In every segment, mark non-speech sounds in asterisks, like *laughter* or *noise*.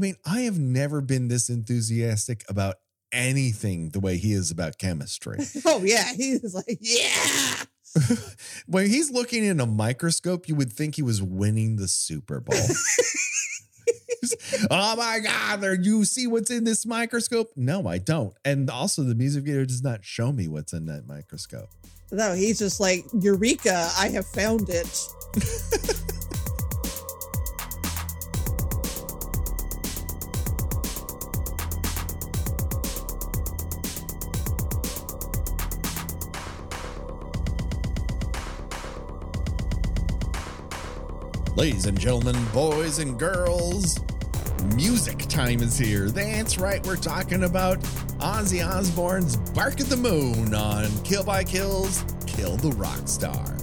mean, I have never been this enthusiastic about anything the way he is about chemistry. *laughs* Oh yeah, he's like, yeah. *laughs* when he's looking in a microscope, you would think he was winning the Super Bowl. *laughs* oh my God, there you see what's in this microscope? No, I don't. And also the music video does not show me what's in that microscope. No, he's just like, Eureka, I have found it. Ladies and gentlemen, boys and girls, music time is here. That's right, we're talking about Ozzy Osbourne's Bark at the Moon on Kill by Kills, Kill the Rock Star.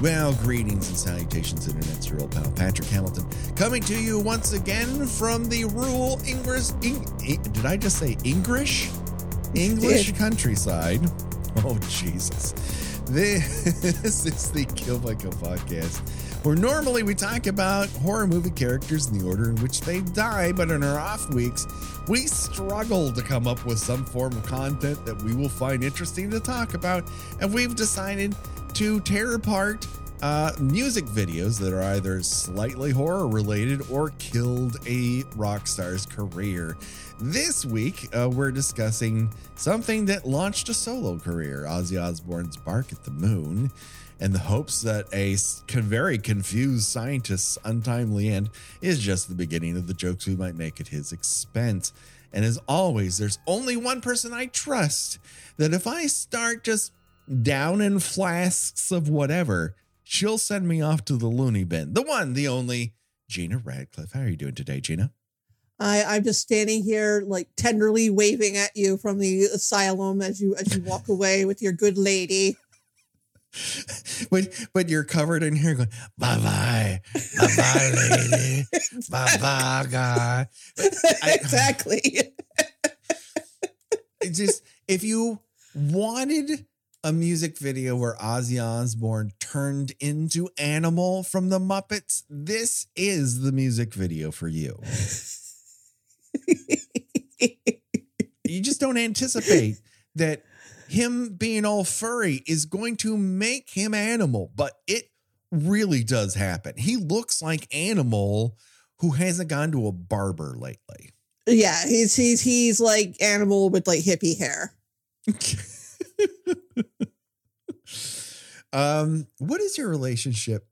Well, greetings and salutations, Internet's your old pal Patrick Hamilton, coming to you once again from the rural English. Eng- did I just say English? English countryside. Oh, Jesus. This *laughs* is the Kill by Kill podcast, where normally we talk about horror movie characters in the order in which they die, but in our off weeks, we struggle to come up with some form of content that we will find interesting to talk about, and we've decided to tear apart uh, music videos that are either slightly horror related or killed a rock star's career. This week, uh, we're discussing something that launched a solo career Ozzy Osbourne's Bark at the Moon, and the hopes that a very confused scientist's untimely end is just the beginning of the jokes we might make at his expense. And as always, there's only one person I trust that if I start just down in flasks of whatever, she'll send me off to the loony bin. The one, the only, Gena Radcliffe. How are you doing today, Gena? I, I'm just standing here, like tenderly waving at you from the asylum as you as you walk away with your good lady. *laughs* But but you're covered in hair going, bye bye, bye bye, lady, *laughs* bye bye, guy. *laughs* I- exactly. Just if you wanted a music video where Ozzy Osbourne turned into animal from the Muppets, this is the music video for you. *laughs* you just don't anticipate that him being all furry is going to make him animal, but it really does happen. He looks like animal who hasn't gone to a barber lately. yeah, he's he's he's like animal with like hippie hair. *laughs* um, what is your relationship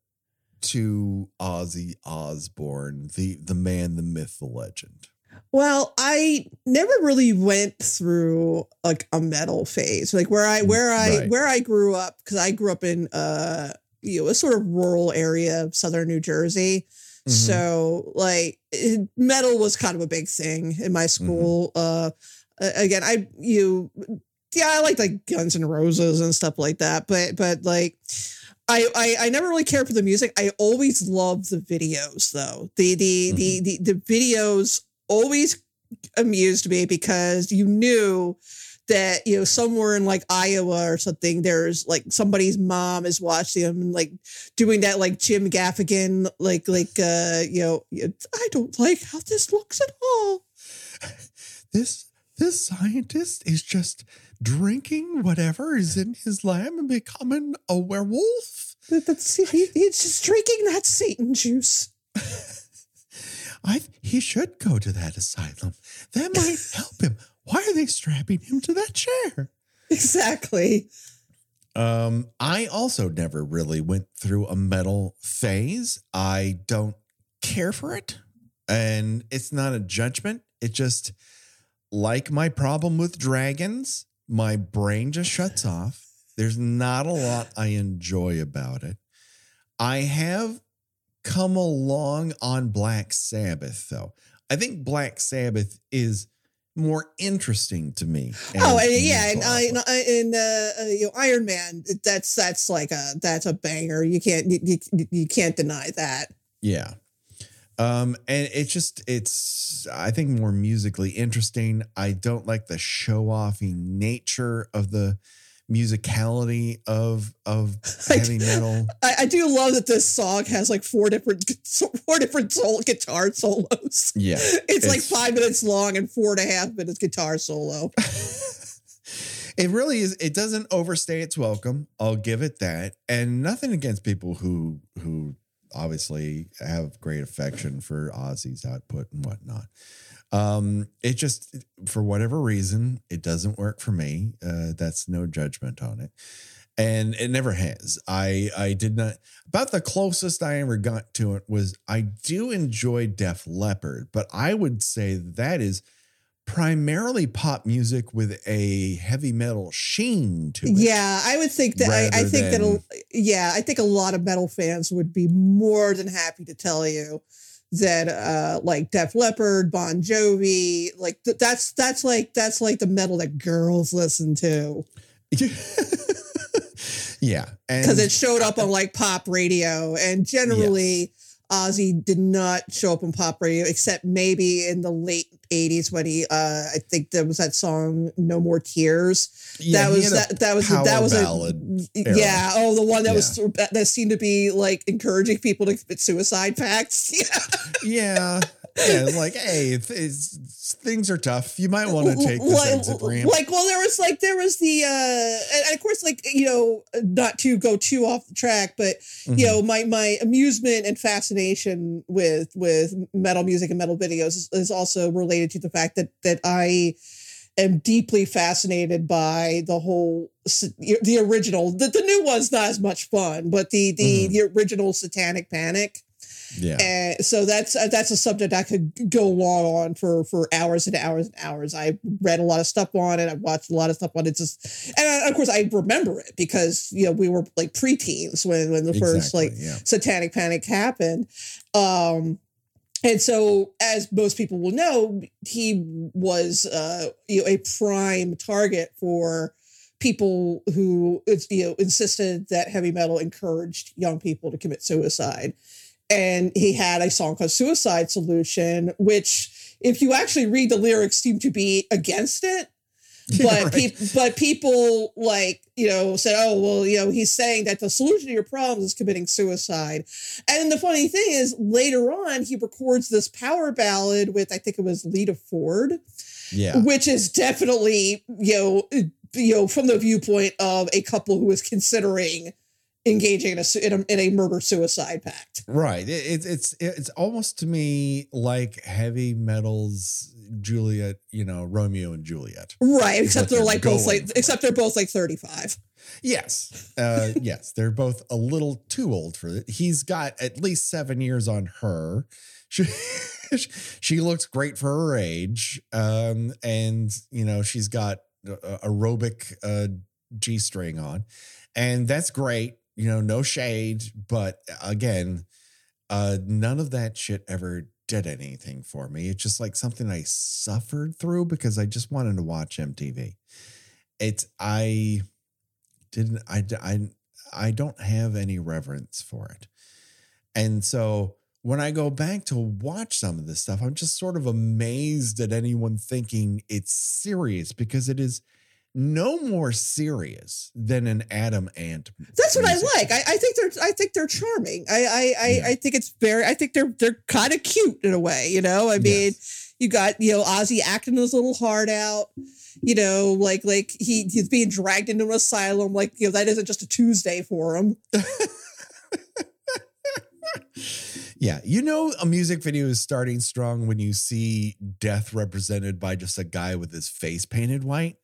to Ozzy Osbourne, the the man, the myth, the legend? Well, I never really went through like a metal phase, like where I where I Mm, Right. where I grew up because I grew up in uh you know a sort of rural area of southern New Jersey. Mhm. So like it- metal was kind of a big thing in my school. Uh, again, I you yeah I liked like Guns and Roses and stuff like that, but but like. I, I, I never really cared for the music. I always loved the videos though. The the the, the the videos always amused me because you knew that you know somewhere in like Iowa or something there's like somebody's mom is watching them like doing that like Jim Gaffigan like like uh you know I don't like how this looks at all. *laughs* This this scientist is just drinking whatever is in his lab and becoming a werewolf. That's he, he's just drinking that Satan juice. *laughs* I he should go to that asylum. That might *laughs* help him. Why are they strapping him to that chair? Exactly. Um, I also never really went through a metal phase. I don't care for it. And it's not a judgment. It just like my problem with dragons, my brain just shuts off. There's not a lot I enjoy about it. I have come along on Black Sabbath though. I think Black Sabbath is more interesting to me. Oh, and, yeah, and, I, and, uh, uh, you know, Iron Man. That's that's like a that's a banger. You can't you, you, you can't deny that. Yeah. Um, and it's just it's I think more musically interesting. I don't like the show offy nature of the musicality of of *laughs* heavy metal. I, I, do love that this song has like four different four different soul, guitar solos. Yeah, it's, *laughs* it's like five minutes long and four and a half minutes guitar solo. *laughs* it really is. It doesn't overstay its welcome. I'll give it that. And nothing against people who who obviously have great affection for Ozzy's output and whatnot. Um, it just for whatever reason it doesn't work for me. Uh, that's no judgment on it, and it never has. I I did not. About the closest I ever got to it was I do enjoy Def Leppard, but I would say that is primarily pop music with a heavy metal sheen to it. Yeah, I would think that I, I, think than, that yeah, I think a lot of metal fans would be more than happy to tell you that uh like Def Leppard, Bon Jovi, like th- that's that's like that's like the metal that girls listen to. *laughs* yeah, because it showed up on like pop radio, and generally. Ozzy did not show up on pop radio except maybe in the late 80s when he uh I think there was that song No More Tears. Yeah, that was that that was that was a yeah, oh the one that yeah. was that seemed to be like encouraging people to commit suicide pacts. *laughs* yeah. yeah yeah, like, hey, it's, it's, things are tough. You might want to take this like, ramp. Like, well, there was like there was the, uh, and of course, like you know, not to go too off the track, but mm-hmm. you know, my my amusement and fascination with with metal music and metal videos is, is also related to the fact that that I am deeply fascinated by the whole the original the, the new one's not as much fun but the the mm-hmm. the original satanic panic yeah. And so that's uh, that's a subject I could go long on for for hours and hours and hours. I read a lot of stuff on it. I watched a lot of stuff on it. Just and I, of course I remember it because you know we were like preteens when when the exactly, first like yeah. Satanic Panic happened. Um, and so, as most people will know, he was uh, you know a prime target for people who you know insisted that heavy metal encouraged young people to commit suicide and he had a song called Suicide Solution, which, if you actually read the lyrics, seem to be against it. *laughs* But right. pe- but people like you know said, oh well, you know he's saying that the solution to your problems is committing suicide. And the funny thing is, later on, he records this power ballad with I think it was Lita Ford, yeah, which is definitely you know you know from the viewpoint of a couple who is considering engaging in a, in a, in a murder suicide pact. Right. It, it's it's almost to me like heavy metal's Juliet, you know, Romeo and Juliet. Right. Except they're, they're like both like except they're both like 35. Yes. Uh, *laughs* yes. They're both a little too old for it. He's got at least seven years on her. She, *laughs* she looks great for her age. Um, and you know, she's got aerobic uh, G string on. And that's great you know, no shade, but again, uh, none of that shit ever did anything for me. It's just like something I suffered through because I just wanted to watch MTV. It's I didn't I I I don't have any reverence for it. And so when I go back to watch some of this stuff, I'm just sort of amazed at anyone thinking it's serious because it is no more serious than an Adam Ant. That's what I like. I, I, think they're I think they're charming. I I I, yeah. I think it's very I think they're they're kind of cute in a way, you know? I mean, yes. you got, you know, Ozzy acting his little heart out, you know, like like he he's being dragged into an asylum, like, you know, that isn't just a Tuesday for him. *laughs* Yeah, you know a music video is starting strong when you see death represented by just a guy with his face painted white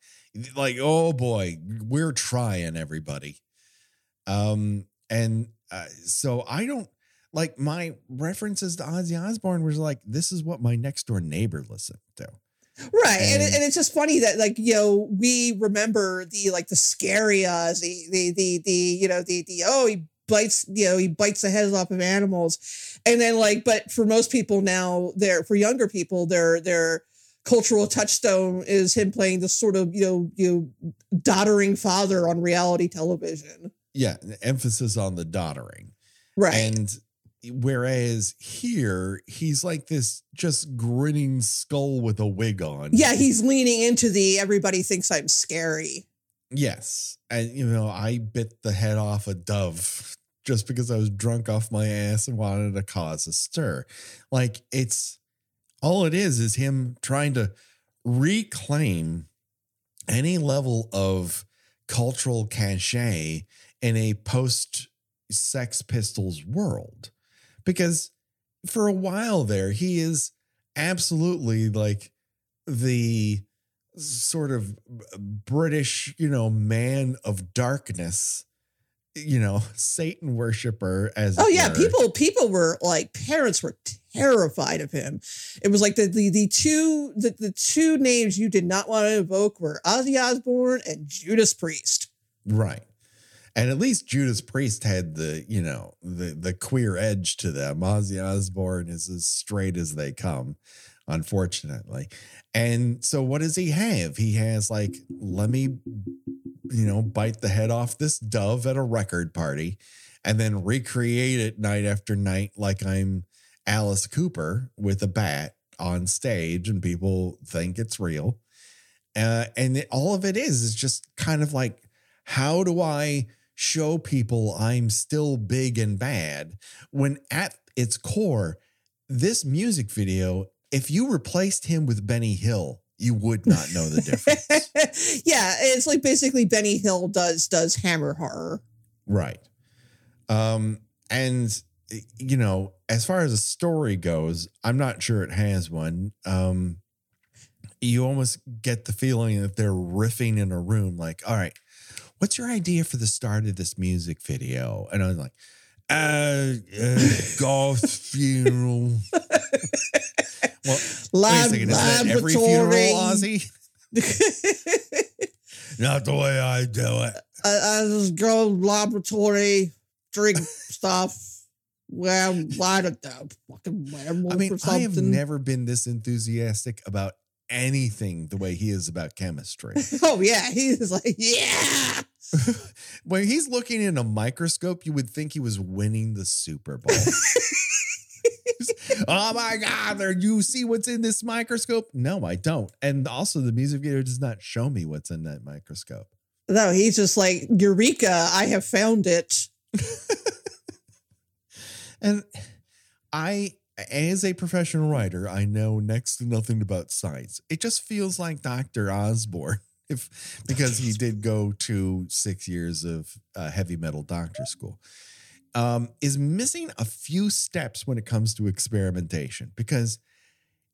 like oh boy we're trying everybody. Um and uh, so i don't like my references to ozzy osbourne was like this is what my next door neighbor listened to. Right and, and, and, it's just funny that like you know we remember the like the scary ozzy the the the you know the the oh he bites you know he bites the heads off of animals. And then like but for most people now they're for younger people they're they're cultural touchstone is him playing this sort of you know you know, doddering father on reality television. Yeah, emphasis on the doddering. Right. And whereas here he's like this just grinning skull with a wig on. Yeah, he's leaning into the everybody thinks I'm scary. Yes. And, you know, I bit the head off a dove just because I was drunk off my ass and wanted to cause a stir. Like, it's all it is, is him trying to reclaim any level of cultural cachet in a post Sex Pistols world. Because for a while there, he is absolutely like the sort of British, you know, man of darkness, you know, *laughs* Satan worshiper as Oh yeah, were. people people were like parents were terrified of him. It was like the the, the two the, the two names you did not want to evoke were Ozzy Osbourne and Judas Priest. Right. And at least Judas Priest had the, you know, the the queer edge to them. Ozzy Osbourne is as straight as they come, unfortunately. And so what does he have? He has like, let me, you know, bite the head off this dove at a record party and then recreate it night after night like I'm Alice Cooper with a bat on stage and people think it's real. Uh, and it, all of it is is just kind of like, how do I show people I'm still big and bad when at its core, this music video, if you replaced him with Benny Hill, you would not know the difference. *laughs* yeah, it's like basically Benny Hill does does hammer horror. right. Um, and you know, as far as a story goes, I'm not sure it has one. Um, you almost get the feeling that they're riffing in a room, like, all right, what's your idea for the start of this music video? And I was like, uh, uh *laughs* goth funeral. *laughs* well, wait a second, is that every funeral? *laughs* Not the way I do it. I, I just go laboratory, drink stuff. Well, I don't know, fucking I mean, I have never been this enthusiastic about anything the way he is about chemistry. *laughs* oh yeah, he's like, yeah. *laughs* when he's looking in a microscope, you would think he was winning the Super Bowl. *laughs* oh my God, there you see what's in this microscope? No, I don't. And also the music video does not show me what's in that microscope. No, he's just like, Eureka, I have found it. *laughs* And I, as a professional writer, I know next to nothing about science. It just feels like Dr. Osbourne, *laughs* if because he did go to six years of uh, heavy metal doctor school, um, is missing a few steps when it comes to experimentation because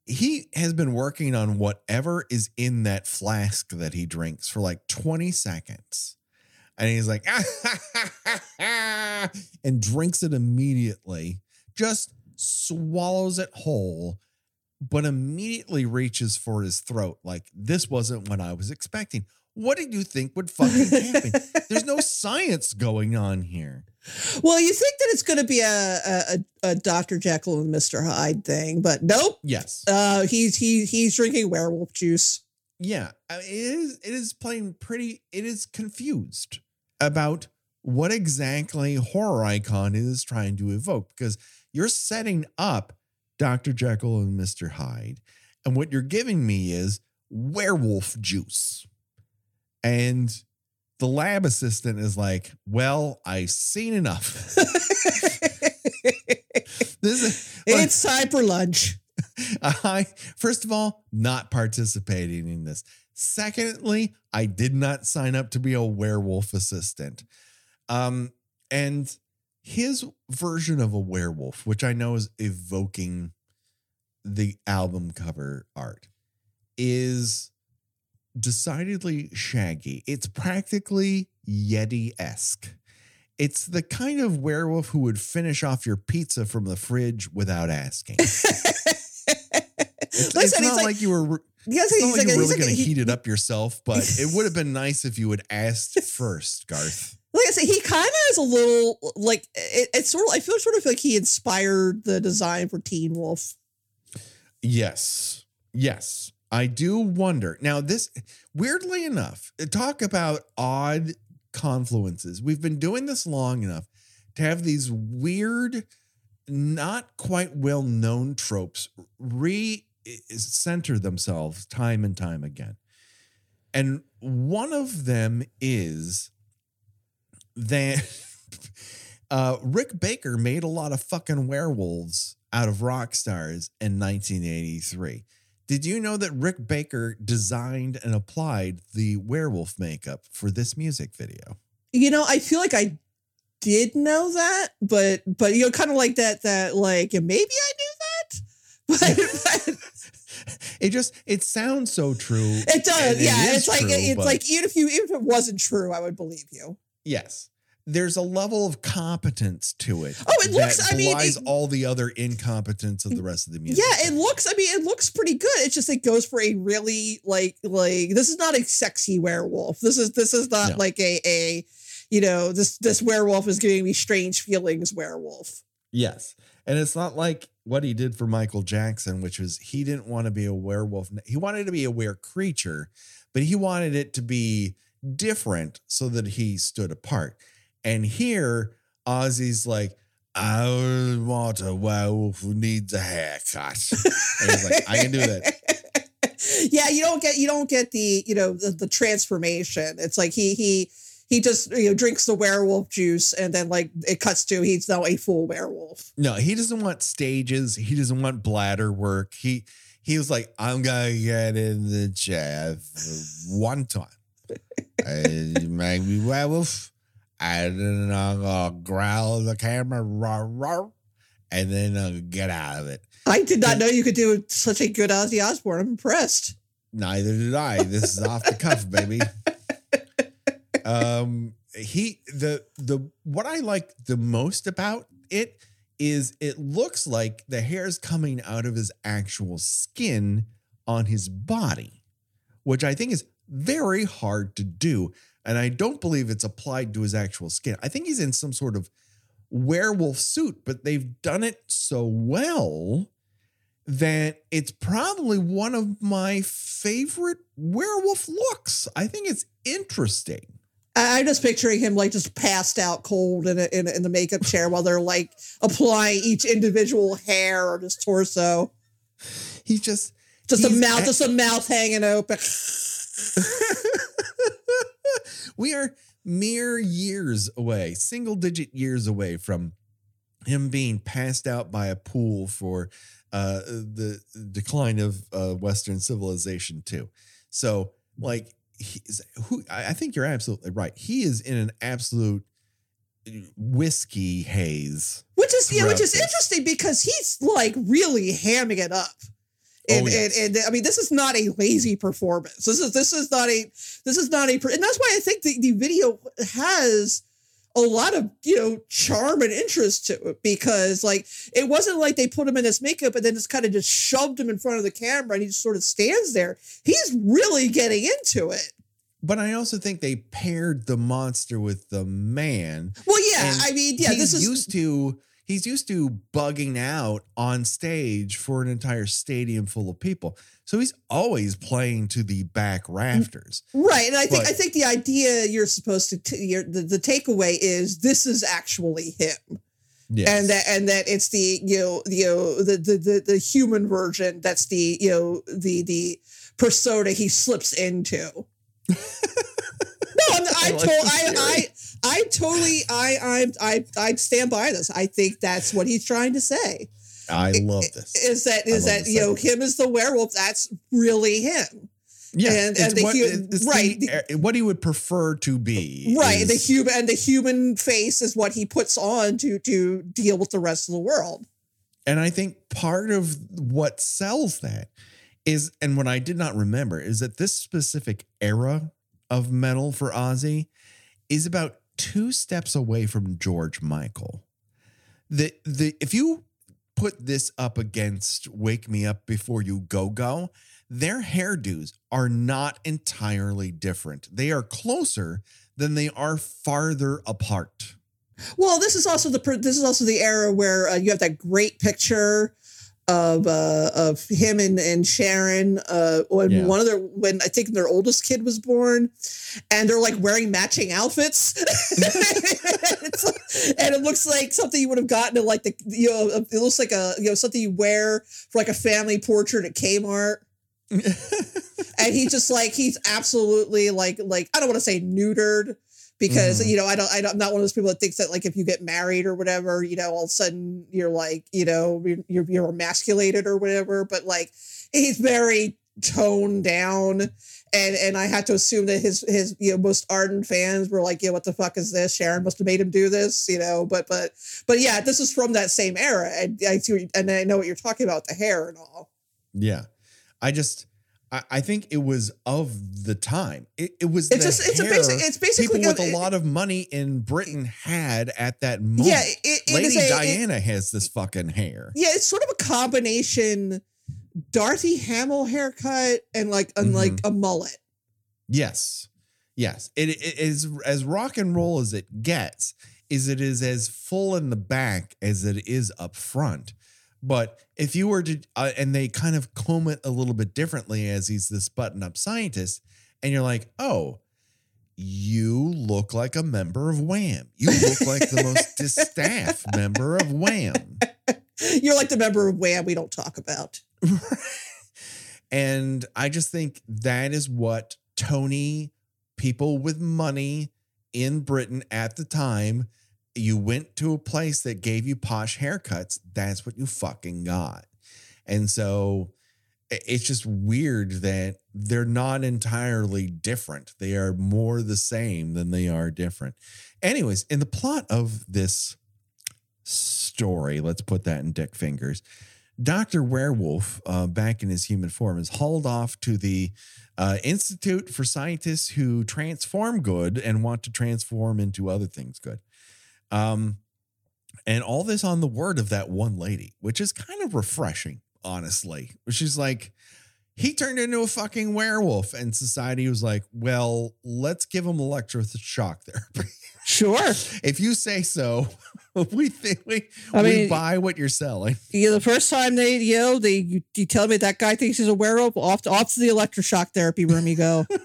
he has been working on whatever is in that flask that he drinks for like 20 seconds. And he's like, *laughs* and drinks it immediately, just swallows it whole, but immediately reaches for his throat. Like, this wasn't what I was expecting. What did you think would fucking happen? *laughs* There's no science going on here. Well, you think that it's going to be a, a a Dr. Jekyll and Mr. Hyde thing, but nope. Yes. Uh, he's he he's drinking werewolf juice. Yeah. I mean, it is it is playing pretty it is confused about what exactly horror icon is trying to evoke because you're setting up Dr. Jekyll and Mr. Hyde and what you're giving me is werewolf juice. And the lab assistant is like, "Well, I've seen enough." *laughs* this is it's time for lunch. *laughs* I first of all not participating in this. Secondly, I did not sign up to be a werewolf assistant. Um, and his version of a werewolf, which I know is evoking the album cover art, is decidedly shaggy. It's practically Yeti esque. It's the kind of werewolf who would finish off your pizza from the fridge without asking. It's, Listen, it's not like- like, you were. Yes, It's not like like, you're really like, going to he- heat it up yourself, but *laughs* it would have been nice if you had asked *laughs* first, Garth. like I said, he kind of is a little like it, it's sort of. I feel sort of like he inspired the design for Teen Wolf. Yes, yes, I do wonder. Now, this weirdly enough, talk about odd confluences. We've been doing this long enough to have these weird, not quite well known tropes re center themselves time and time again. And one of them is that *laughs* uh, Rick Baker made a lot of fucking werewolves out of rock stars in 1983. Did you know that Rick Baker designed and applied the werewolf makeup for this music video? You know, I feel like I did know that, but but you know, kind of like that that like maybe I knew that. *laughs* But, but *laughs* it just it sounds so true. it does, it yeah. is it's like it's but- like even if you even if it wasn't true, I would believe you. Yes. There's a level of competence to it. Oh, it looks- that I mean, it- all the other incompetence of the rest of the music. Yeah, it looks. I mean, it looks pretty good. It's just it goes for a really like like this is not a sexy werewolf. This is this is not No. like a a you know this this werewolf is giving me strange feelings werewolf. Yes. And it's not like what he did for Michael Jackson, which was he didn't want to be a werewolf. He wanted to be a were creature, but he wanted it to be different so that he stood apart. And here, Ozzy's like, I want a werewolf who needs a haircut. And he's like, I can do that. *laughs* yeah, you don't get you don't get the you know the, the transformation. It's like he he he just you know drinks the werewolf juice and then like it cuts to he's now a full werewolf. No, he doesn't want stages. He doesn't want bladder work. He he was like, I'm gonna get in the chair one time. *laughs* and make me werewolf. And then I'm gonna growl at the camera, and then I'll get out of it. I did not know you could do such a good Ozzy Osbourne. I'm impressed. Neither did I. This is off the cuff, baby. *laughs* Um, he the the what I like the most about it is it looks like the hair's coming out of his actual skin on his body, which I think is very hard to do. And I don't believe it's applied to his actual skin. I think he's in some sort of werewolf suit, but they've done it so well that it's probably one of my favorite werewolf looks. I think it's interesting. I- I'm just picturing him like just passed out cold in, a, in, a- in the makeup chair while they're like applying each individual hair on his torso. He just Just a mouth, a- just a mouth hanging open. *laughs* we are mere years away, single digit years away from him being passed out by a pool for uh, the decline of uh, Western civilization too. So, like, who I I think you're absolutely right. He is in an absolute whiskey haze. Which is yeah, which is this. interesting because he's like really hamming it up. Oh, and, Oh, yes. and, and I mean, this is not a lazy performance. This is this is not a this is not a and that's why I think the, the video has a lot of you know charm and interest to it because like it wasn't like they put him in this makeup and then just kind of just shoved him in front of the camera and he just sort of stands there. He's really getting into it. But I also think they paired the monster with the man. Well, yeah, I mean, yeah, this is used to he's used to bugging out on stage for an entire stadium full of people. So he's always playing to the back mm, rafters. Right, and I think But- I think the idea you're supposed to t- the the takeaway is this is actually him, Yes. and that and that it's the you know you know the the the, the human version that's the you know the the persona he slips into. *laughs* no, I'm, I, I like to- the I, I. I totally I I I I stand by this. I think that's what he's trying to say. I love this. Is that is that you know idea. him as the werewolf? That's really him. yeah, and- and the what, hu- it's the- right, eh, what he would prefer to be. right the human and the human face is what he puts on to to deal with the rest of the world And I think part of what sells that is, and what I did not remember is that this specific era of metal for Ozzy is about two steps away from George Michael. The the if you put this up against Wake Me Up Before You Go Go, their hairdos are not entirely different. They are closer than they are farther apart. well this is also the this is also the era where uh, you have that great picture of uh of him and and Sharon uh when Yeah. one of their when I think their oldest kid was born and they're like wearing matching outfits *laughs* It's- and it looks like something you would have gotten at like the you know it looks like a you know something you wear for like a family portrait at Kmart *laughs* and he's just like he's absolutely like like I don't want to say neutered because Mhm. you know I don't I don't, I'm not one of those people that thinks that like if you get married or whatever you know all of a sudden you're like you know you're you're, you're emasculated or whatever but like he's very toned down and and I had to assume that his his you know most ardent fans were like yeah what the fuck is this Sharon must have made him do this you know but but but yeah this is from that same era and I see and I know what you're talking about the hair and all Yeah. I just I, I think it was of the time. It, it was it's the just it's a basic it's basically people with a- lot of money in Britain had at that moment. yeah it, it Lady a, it- Diana has this fucking hair. Yeah, it's sort of a combination Dorothy Hamill haircut and like and like mm-hmm. a mullet. Yes. Yes. It, it is as rock and roll as it gets, is it is as full in the back as it is up front. But if you were to, uh, and they kind of comb it a little bit differently as he's this button up scientist, and you're like, oh, you look like a member of Wham. You look like the most *laughs* distaff member of Wham. *laughs* You're like the member of Wham we don't talk about. *laughs* and I just think that is what Tony, people with money in Britain at the time, you went to a place that gave you posh haircuts. That's what you fucking got. And so it's just weird that they're not entirely different. They are more the same than they are different. Anyways, in the plot of this story, let's put that in dick fingers. Dr. Werewolf, uh, back in his human form, is hauled off to the uh, Institute for Scientists who transform good and want to transform into other things good. Um, and all this on the word of that one lady, which is kind of refreshing, honestly. She's like, he turned into a fucking werewolf, and society was like, well, let's give him electroshock therapy. *laughs* Sure. if you say so, *laughs* we think we, I we buy what you're selling. Yeah, the first time they, you know, they you, you tell me that guy thinks he's a werewolf, off to, off to the electroshock therapy room you go. *laughs*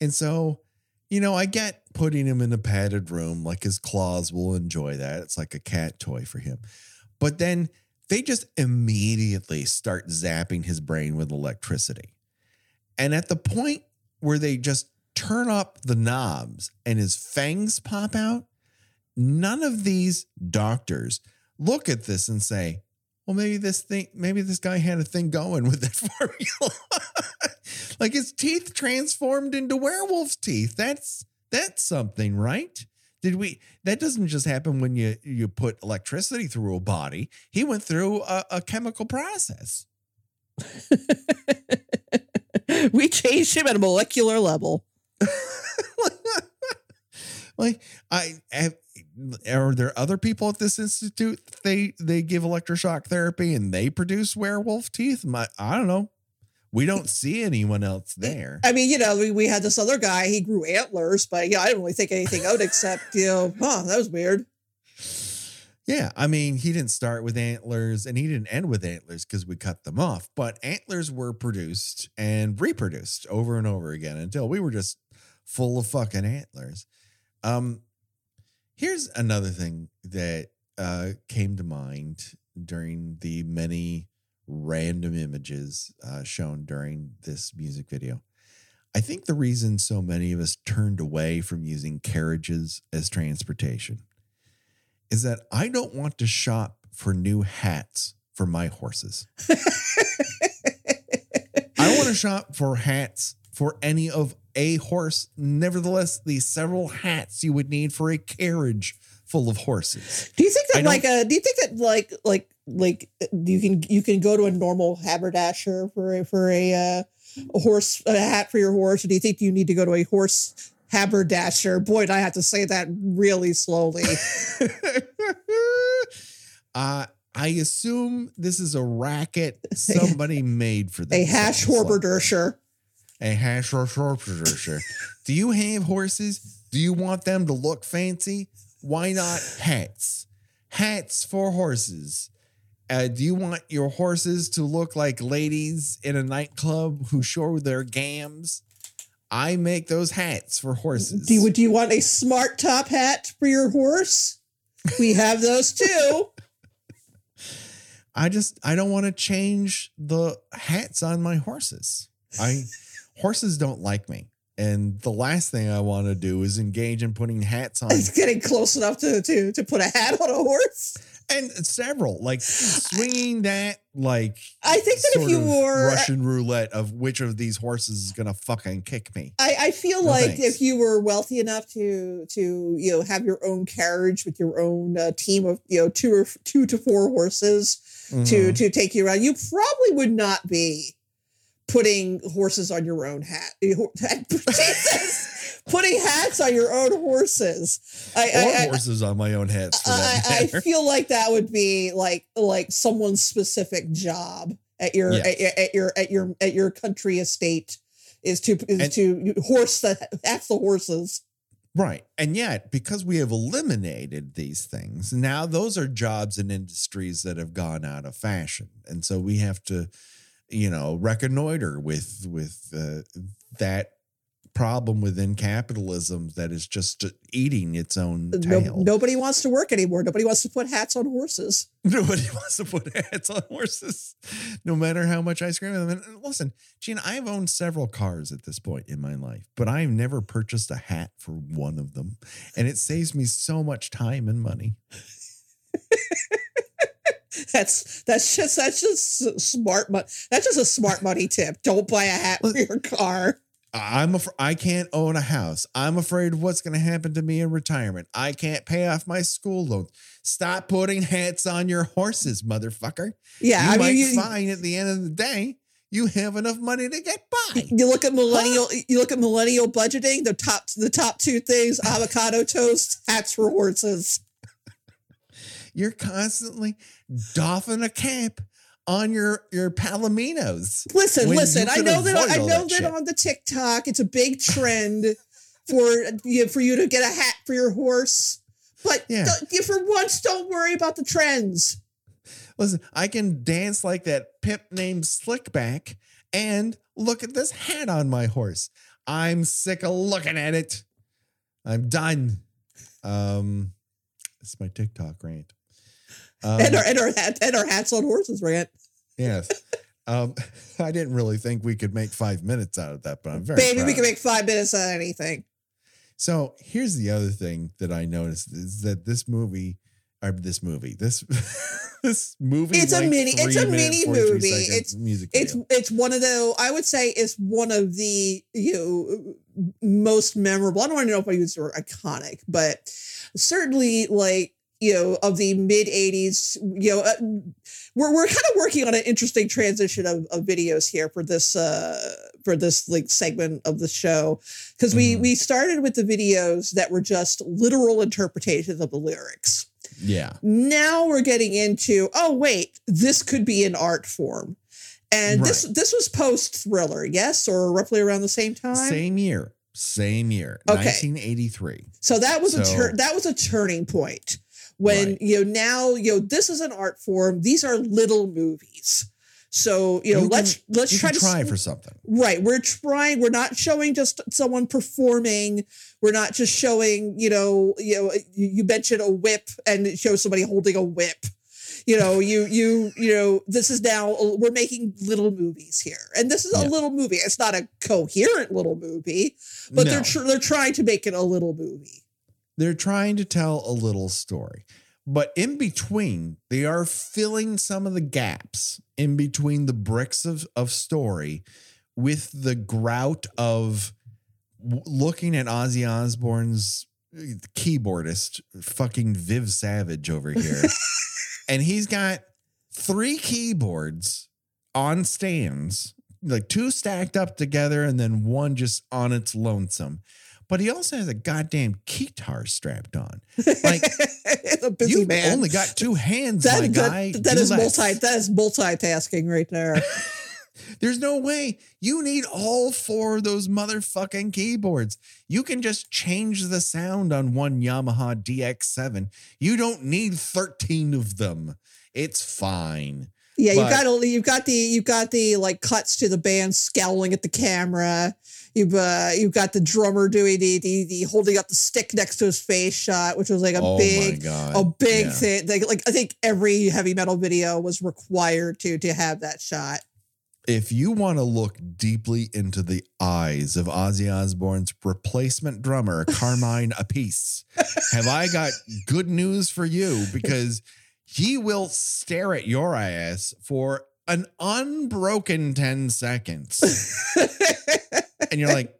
And so, you know, I get putting him in a padded room, like his claws will enjoy that. It's like a cat toy for him. But then they just immediately start zapping his brain with electricity. And at the point where they just turn up the knobs and his fangs pop out, none of these doctors look at this and say, well, maybe this thing, maybe this guy had a thing going with that *laughs* formula. like his teeth transformed into werewolf's teeth. That's that's something, right? Did we? That doesn't just happen when you you put electricity through a body. He went through a, a chemical process. *laughs* we changed him at a molecular level. *laughs* like I have. Are there other people at this institute? They they give electroshock therapy and they produce werewolf teeth. My I don't know. We don't see anyone else there. I mean, you know, we, we had this other guy, he grew antlers, but yeah, I didn't really think anything of it except, you know, huh, that was weird. Yeah, I mean, he didn't start with antlers and he didn't end with antlers because we cut them off, but antlers were produced and reproduced over and over again until we were just full of fucking antlers. Um, here's another thing that uh, came to mind during the many random images uh, shown during this music video. I think the reason so many of us turned away from using carriages as transportation is that I don't want to shop for new hats for my horses. I want to *laughs* shop for hats for any of a horse. Nevertheless, the several hats you would need for a carriage full of horses. Do you think that don't- like uh do you think that like like like you can you can go to a normal haberdasher for a for a uh a horse a hat for your horse or do you think you need to go to a horse haberdasher boy i have to say that really slowly *laughs* uh, I assume this is a racket *laughs* somebody made for this. a hash horberdersher A hash horberdersher. Do you have horses? Do you want them to look fancy? Why not hats? Hats for horses. Uh, do you want your horses to look like ladies in a nightclub who show their gams? I make those hats for horses. do you do you want a smart top hat for your horse we have those too *laughs* I just I don't want to change the hats on my horses. I horses don't like me. And the last thing I want to do is engage in putting hats on It's getting close enough to to to put a hat on a horse. And several like swinging that like I think that if you were Russian roulette of which of these horses is gonna fucking kick me. I, I feel No, like thanks. if you were wealthy enough to to you know have your own carriage with your own uh, team of you know two or two to four horses to Mhm. to take you around, you probably would not be putting horses on your own hat. *laughs* Jesus, putting hats on your own horses. I, or I, I, horses on my own hats I, I feel like that would be like like someone's specific job at your Yes. at, at your at your at your country estate is to is And- to horse the half the horses. Right. And yet, because we have eliminated these things, now those are jobs and industries that have gone out of fashion. And so we have to, you know, reconnoiter with with uh, that problem within capitalism that is just uh, eating its own uh, No, tail. nobody wants to work anymore. Nobody wants to put hats on horses. *laughs* Nobody wants to put hats on horses, no matter how much I scream at them. And listen, Gene, I've owned several cars at this point in my life, but I've never purchased a hat for one of them. And it saves me so much time and money. *laughs* That's that's just that's just smart money. That's just a smart money tip. Don't buy a hat for your car. I'm af- I can't own a house. I'm afraid of what's going to happen to me in retirement. I can't pay off my school loans. Stop putting hats on your horses, motherfucker. Yeah, you I might mean, you, find at the end of the day you have enough money to get by. *laughs* you look at millennial. You look at millennial budgeting. The top the top two things: avocado toast, hats for horses. You're constantly doffing a cap on your your palominos. Listen, listen. I know that I know that that on the TikTok, it's a big trend *laughs* for you for you to get a hat for your horse. But Yeah. for once, don't worry about the trends. Listen, I can dance like that pimp named Slickback and look at this hat on my horse. I'm sick of looking at it. I'm done. Um, it's my TikTok rant. Um, and our and our hat and our hats on horses rant. yes. Um, *laughs* I didn't really think we could make five minutes out of that, but I'm very Baby, we can make five minutes out of anything. So here's the other thing that I noticed is that this movie, or this movie, this *laughs* this movie, It's a mini- it's a mini movie. It's- music. It's video. it's one of the I would say it's one of the you know most memorable. I don't want to know if I use the word iconic, but certainly like you know of the mid '80s. You know, uh, we're we're kind of working on an interesting transition of, of videos here for this uh for this like segment of the show. Because we Mhm. we started with the videos that were just literal interpretations of the lyrics. Yeah, now we're getting into oh wait this could be an art form. And this this was post thriller yes? Or roughly around the same time? Same year, same year, Okay. 1983. so that was a tur- that was a turning point when Right. you know now you know this is an art form these are little movies so you know You let's let's try to try for something. Right. We're trying, we're not showing just someone performing. We're not just showing, you know, you know, you, mentioned a whip and it shows somebody holding a whip. You know, you you you know, this is now uh, we're making little movies here. And this is a little movie. It's not a coherent little movie, but No. they're tr- they're trying to make it a little movie. They're trying to tell a little story. But in between, they are filling some of the gaps in between the bricks of, of story with the grout of looking at Ozzy Osbourne's uh, keyboardist, fucking Viv Savage over here. *laughs* and he's got three keyboards on stands, like two stacked up together and then one just on its lonesome. But he also has a goddamn guitar strapped on. Like, *laughs* a busy you man. only got two hands, that, my that- guy. that Do is less. multi that is multitasking right there. *laughs* *laughs* There's no way you need all four of those motherfucking keyboards. You can just change the sound on one Yamaha DX7. You don't need 13 of them. It's fine. Yeah, you've But- got you've got the you've got the like cuts to the band scowling at the camera. You've uh, you've got the drummer doing the, the the holding up the stick next to his face shot, which was like a oh big a big Yeah. thing. Like, like I think every heavy metal video was required to to have that shot. If you want to look deeply into the eyes of Ozzy Osbourne's replacement drummer, Carmine *laughs* Appice, have I got good news for you because he will stare at your ass for an unbroken 10 seconds. *laughs* and you're like,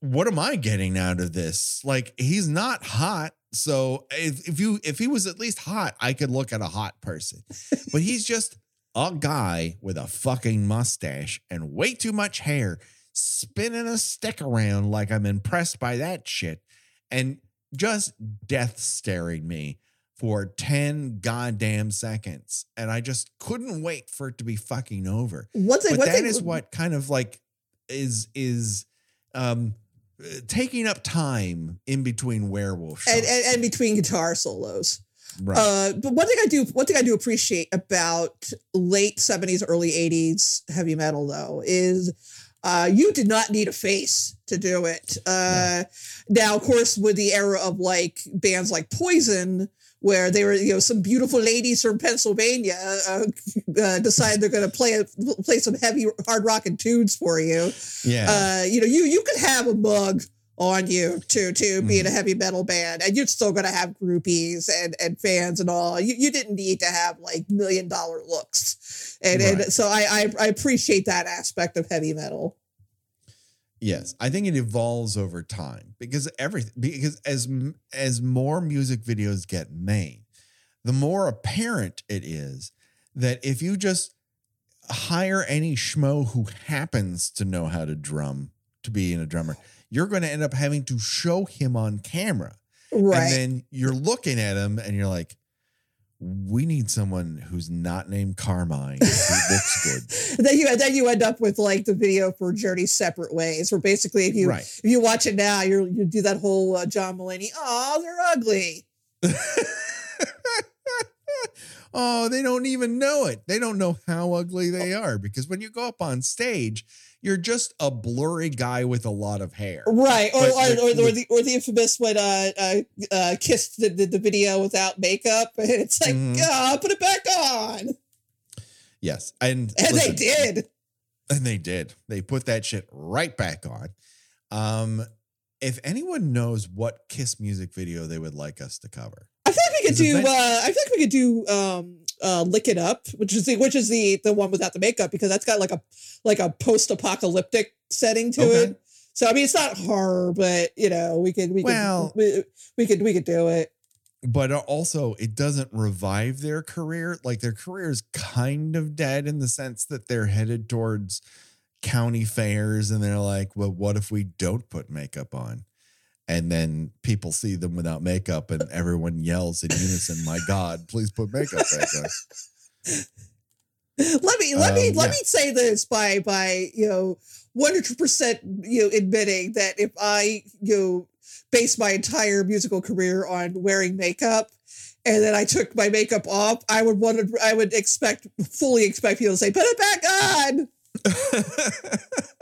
what am I getting out of this? Like, he's not hot. So if, if you if he was at least hot, I could look at a hot person. But he's just a guy with a fucking mustache and way too much hair, spinning a stick around like I'm impressed by that shit, and just death staring me for 10 goddamn seconds. And I just couldn't wait for it to be fucking over One thing, but one that is what kind of like is is um taking up time in between werewolf and, and, and between guitar solos. right. Uh, but one thing I do, one thing I do appreciate about late seventies, early eighties heavy metal though is uh, you did not need a face to do it. Uh, Now, of course, with the era of like bands like Poison, where they were, you know, some beautiful ladies from Pennsylvania uh, uh, decide they're going to play a, play some heavy hard rock and tunes for you. yeah. Uh, you know, you you could have a mug on you to to be in a heavy metal band, and you're still gonna have groupies and and fans and all. You you didn't need to have like million dollar looks, and Right. and so I, I I appreciate that aspect of heavy metal. Yes, I think it evolves over time because everything because as as more music videos get made, the more apparent it is that if you just hire any schmo who happens to know how to drum to be in a drummer, you're going to end up having to show him on camera. Right. And then you're looking at him and you're like, we need someone who's not named Carmine who *laughs* looks good. then you then you end up with like the video for Journey Separate Ways, where basically if you Right. if you watch it now, you you do that whole uh, John Mulaney, oh they're ugly. *laughs* oh, they don't even know it. They don't know how ugly they are because when you go up on stage, you're just a blurry guy with a lot of hair. Right, or But or, the- or, or the- or the infamous when uh, uh, uh kissed the, the, the video without makeup, *laughs* and it's like, Mhm. ah, put it back on, Yes. And, *laughs* and listen, they did. And they did. They put that shit right back on. Um, if anyone knows what Kiss music video they would like us to cover, I feel like we could do. Uh, I feel like we could do um, uh, "Lick It Up," which is the which is the the one without the makeup because that's got like a like a post apocalyptic setting to Okay. it. So I mean, it's not horror, but you know, we could we Well- could we, we could we could do it. but also it doesn't revive their career. Like their career is kind of dead in the sense that they're headed towards county fairs and they're like, well, what if we don't put makeup on? And then people see them without makeup and everyone yells in unison, my God, please put makeup back on. *laughs* Let me let me Um, let yeah. me say this by by you know one hundred percent you know admitting that if I you know base my entire musical career on wearing makeup and then I took my makeup off, I would want to I would expect fully expect people to say put it back on.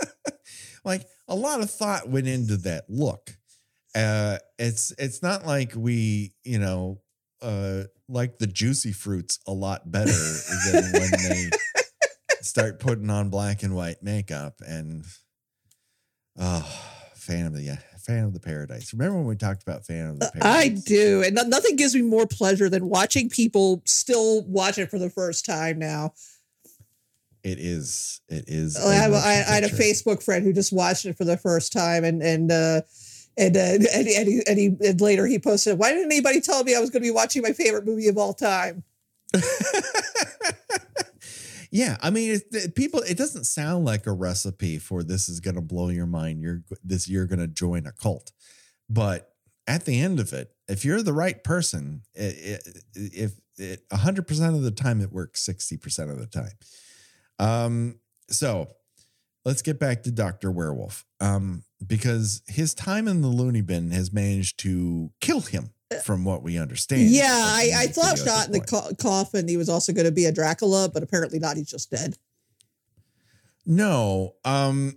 *laughs* like a lot of thought went into that look. Uh, it's it's not like we, you know, uh, like the juicy fruits a lot better than when they *laughs* start putting on black and white makeup and oh, fan of the yeah, Phantom of the Paradise. Remember when we talked about Phantom of the Paradise? I do, and no- nothing gives me more pleasure than watching people still watch it for the first time now. It is. It is. I, have, a I, I had a. Facebook friend who just watched it for the first time, and and uh, and uh, and, and, he, and he and later he posted, "Why didn't anybody tell me I was going to be watching my favorite movie of all time?" *laughs* yeah, I mean, it, people. It doesn't sound like a recipe for this is going to blow your mind. You're this. You're going to join a cult, but at the end of it, if you're the right person, it, it, if it 100 percent of the time it works, 60 percent of the time. Um. So let's get back to Doctor Werewolf. Um, because his time in the loony bin has managed to kill him from what we understand. Yeah, I, I thought shot in the co- coffin he was also going to be a Dracula, but apparently not. He's just dead. No. Um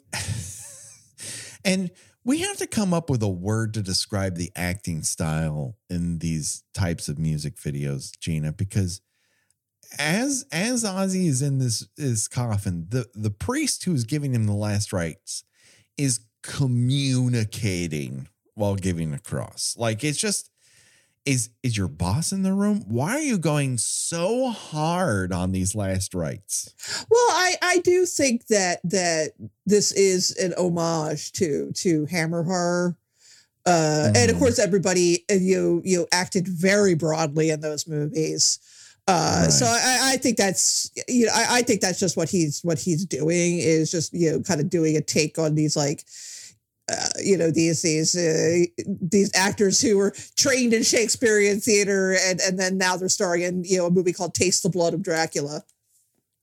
*laughs* and we have to come up with a word to describe the acting style in these types of music videos, Gena, because as as Ozzy is in this this coffin, the the priest who's giving him the last rites is communicating while giving the cross. Like it's just is is your boss in the room? Why are you going so hard on these last rites? Well, I I do think that that this is an homage to to Hammer horror. Uh, and of Mhm. course, everybody you you acted very broadly in those movies. Uh, So I, I think that's you know I, I think that's just what he's what he's doing is just you know kind of doing a take on these like uh, you know these these uh, these actors who were trained in Shakespearean theater and and then now they're starring in you know a movie called Taste the Blood of Dracula.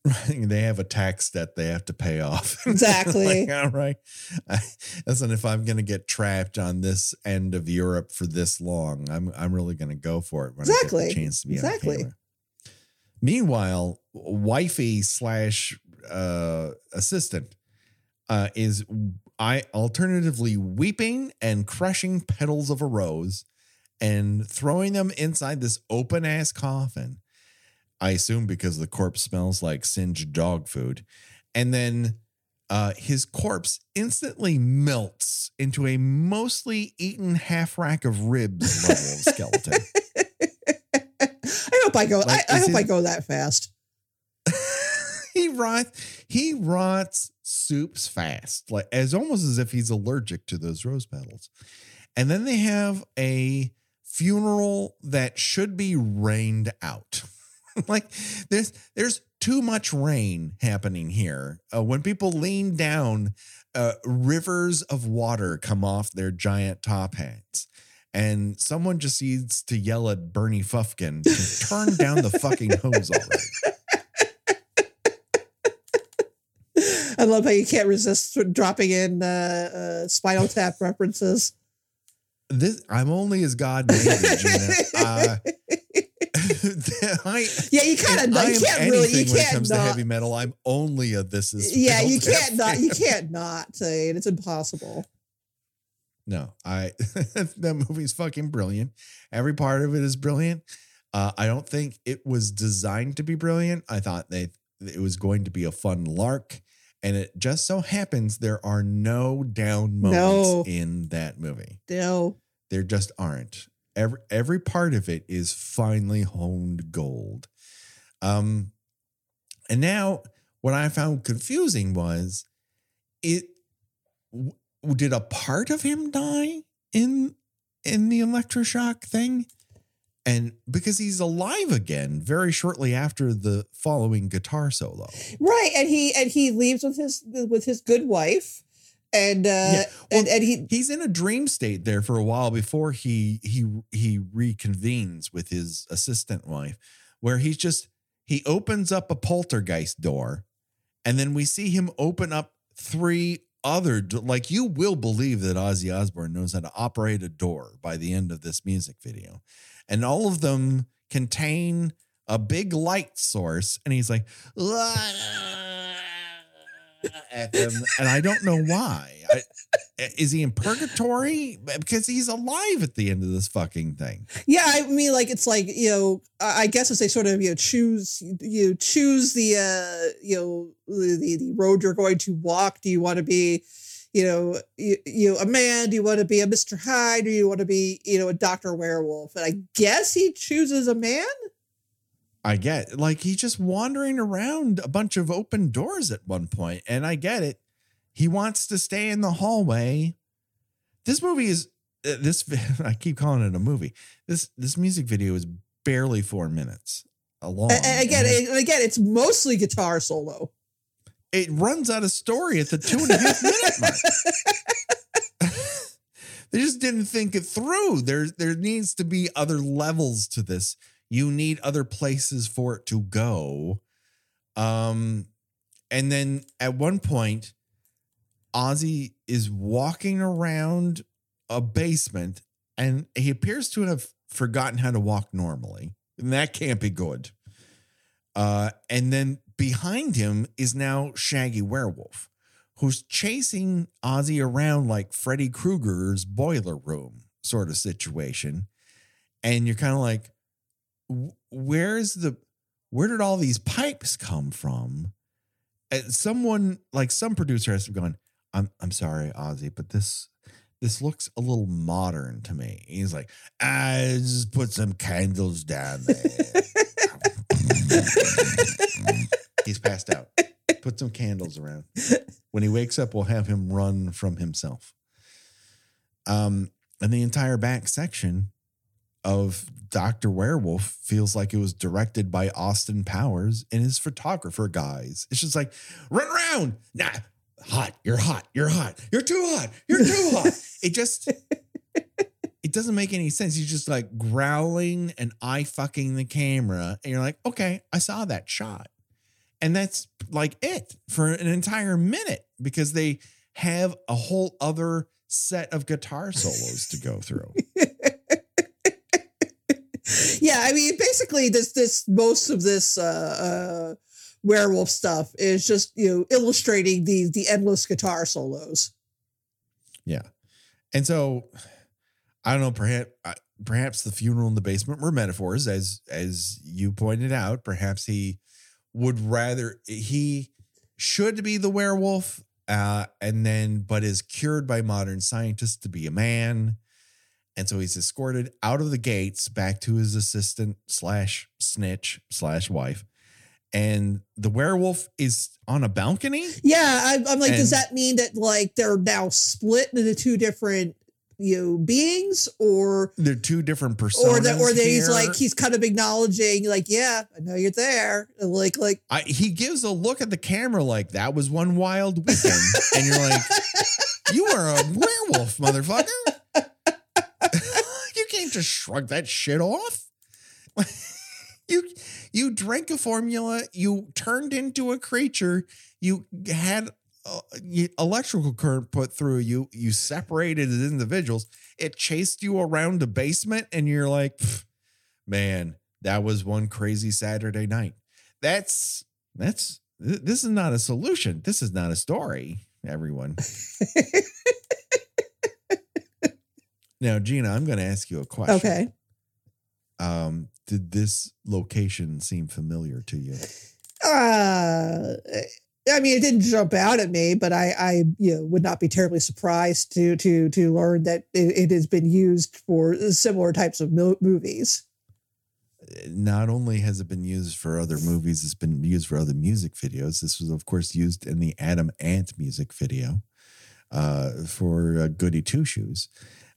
*laughs* they have a tax debt they have to pay off. *laughs* Exactly. like, all right. I, listen, if I'm going to get trapped on this end of Europe for this long, I'm I'm really going to go for it when I get Exactly. the chance to be Exactly. Meanwhile, wifey slash uh, assistant uh, is I alternatively weeping and crushing petals of a rose and throwing them inside this open ass coffin. I assume because the corpse smells like singed dog food. And then uh, his corpse instantly melts into a mostly eaten half rack of ribs level of *laughs* skeleton. I hope I go. Like, I, I hope I go that fast. *laughs* he rots he rots soups fast like as almost as if he's allergic to those rose petals and then they have a funeral that should be rained out *laughs* like there's there's too much rain happening here uh, when people lean down uh, rivers of water come off their giant top hats and someone just needs to yell at Bernie Fufkin to turn down the fucking hose already. *laughs* I love how you can't resist dropping in uh, uh, Spinal Tap references. this I'm only as God made Gena. Uh, *laughs* I, Yeah, you kind of you can't really you anything when it can't comes to heavy metal. I'm only a this is Yeah, you can't not. You can't not say it. It's impossible. No, I *laughs* that movie's fucking brilliant. Every part of it is brilliant. Uh, I don't think it was designed to be brilliant. I thought they it was going to be a fun lark, and it just so happens there are no down moments No. in that movie. No. There just aren't. Every every part of it is finely honed gold. Um and now what I found confusing was it did a part of him die in in the electroshock thing? And because he's alive again very shortly after the following guitar solo. Right, and he and he leaves with his with his good wife, and uh, Yeah, well, and and he He's in a dream state there for a while before he he he reconvenes with his assistant wife, where he's just he opens up a poltergeist door, and then we see him open up three other like you will believe that Ozzy Osbourne knows how to operate a door by the end of this music video, and all of them contain a big light source, and he's like. At them, and I don't know why. I, is he in purgatory? Because he's alive at the end of this fucking thing. Yeah, I mean, like it's like you know, I guess as they sort of you know choose you choose the uh you know the the road you're going to walk. Do you want to be, you know, you, you a man? Do you want to be a Mister Hyde? Do you want to be you know a Doctor Werewolf? And I guess he chooses a man. I get like he's just wandering around a bunch of open doors at one point, and I get it. He wants to stay in the hallway. This movie is uh, this. *laughs* I keep calling it a movie. This this music video is barely four minutes long. And, again, and it, again, it's mostly guitar solo. it runs out of story at the two and a half minute mark. *laughs* *laughs* they just didn't think it through. There, there needs to be other levels to this. You need other places for it to go. Um, and then at one point, Ozzy is walking around a basement and he appears to have forgotten how to walk normally. And that can't be good. Uh, and then behind him is now Shaggy Werewolf, who's chasing Ozzy around like Freddy Krueger's boiler room sort of situation. And you're kind of like, where's the, where did all these pipes come from? And someone like some producer has gone, I'm, I'm sorry, Ozzy, but this, this looks a little modern to me. He's like, I just put some candles down there. He's passed out. Put some candles around. When he wakes up, we'll have him run from himself. Um, and the entire back section of Dr. Werewolf feels like it was directed by Austin Powers and his photographer guys. It's just like, run around. Nah, hot. You're hot. You're hot. You're too hot. You're too hot. *laughs* It just it doesn't make any sense. He's just like growling and eye fucking the camera. And you're like, okay, I saw that shot. And that's like it for an entire minute because they have a whole other set of guitar solos to go through. *laughs* yeah, I mean, basically, this this most of this uh, uh, werewolf stuff is just you know illustrating the the endless guitar solos. Yeah, and so I don't know, perhaps perhaps the funeral in the basement were metaphors, as as you pointed out. Perhaps he would rather he should be the werewolf, uh, and then but is cured by modern scientists to be a man. And so he's escorted out of the gates back to his assistant slash snitch slash wife. And the werewolf is on a balcony. Yeah, I, I'm like, and, does that mean that like they're now split into two different you know beings? Or they're two different personas or that or that he's like he's kind of acknowledging like yeah i know you're there. Like like I, he gives a look at the camera like that was one wild weekend. And you're like you are a werewolf motherfucker just shrug that shit off *laughs* you you drank a formula you turned into a creature you had uh, electrical current put through you, you separated as individuals. It chased you around the basement, and you're like, man, that was one crazy Saturday night. That's that's this is not a solution. This is not a story, everyone. *laughs* now, Gena, I'm going to ask you a question. Okay. Um, did this location seem familiar to you? Uh I mean, it didn't jump out at me, but I, I you know, would not be terribly surprised to to to learn that it, it has been used for similar types of mo- movies. Not only has it been used for other movies, it's been used for other music videos. This was, of course, used in the Adam Ant music video uh, for uh, Goody Two Shoes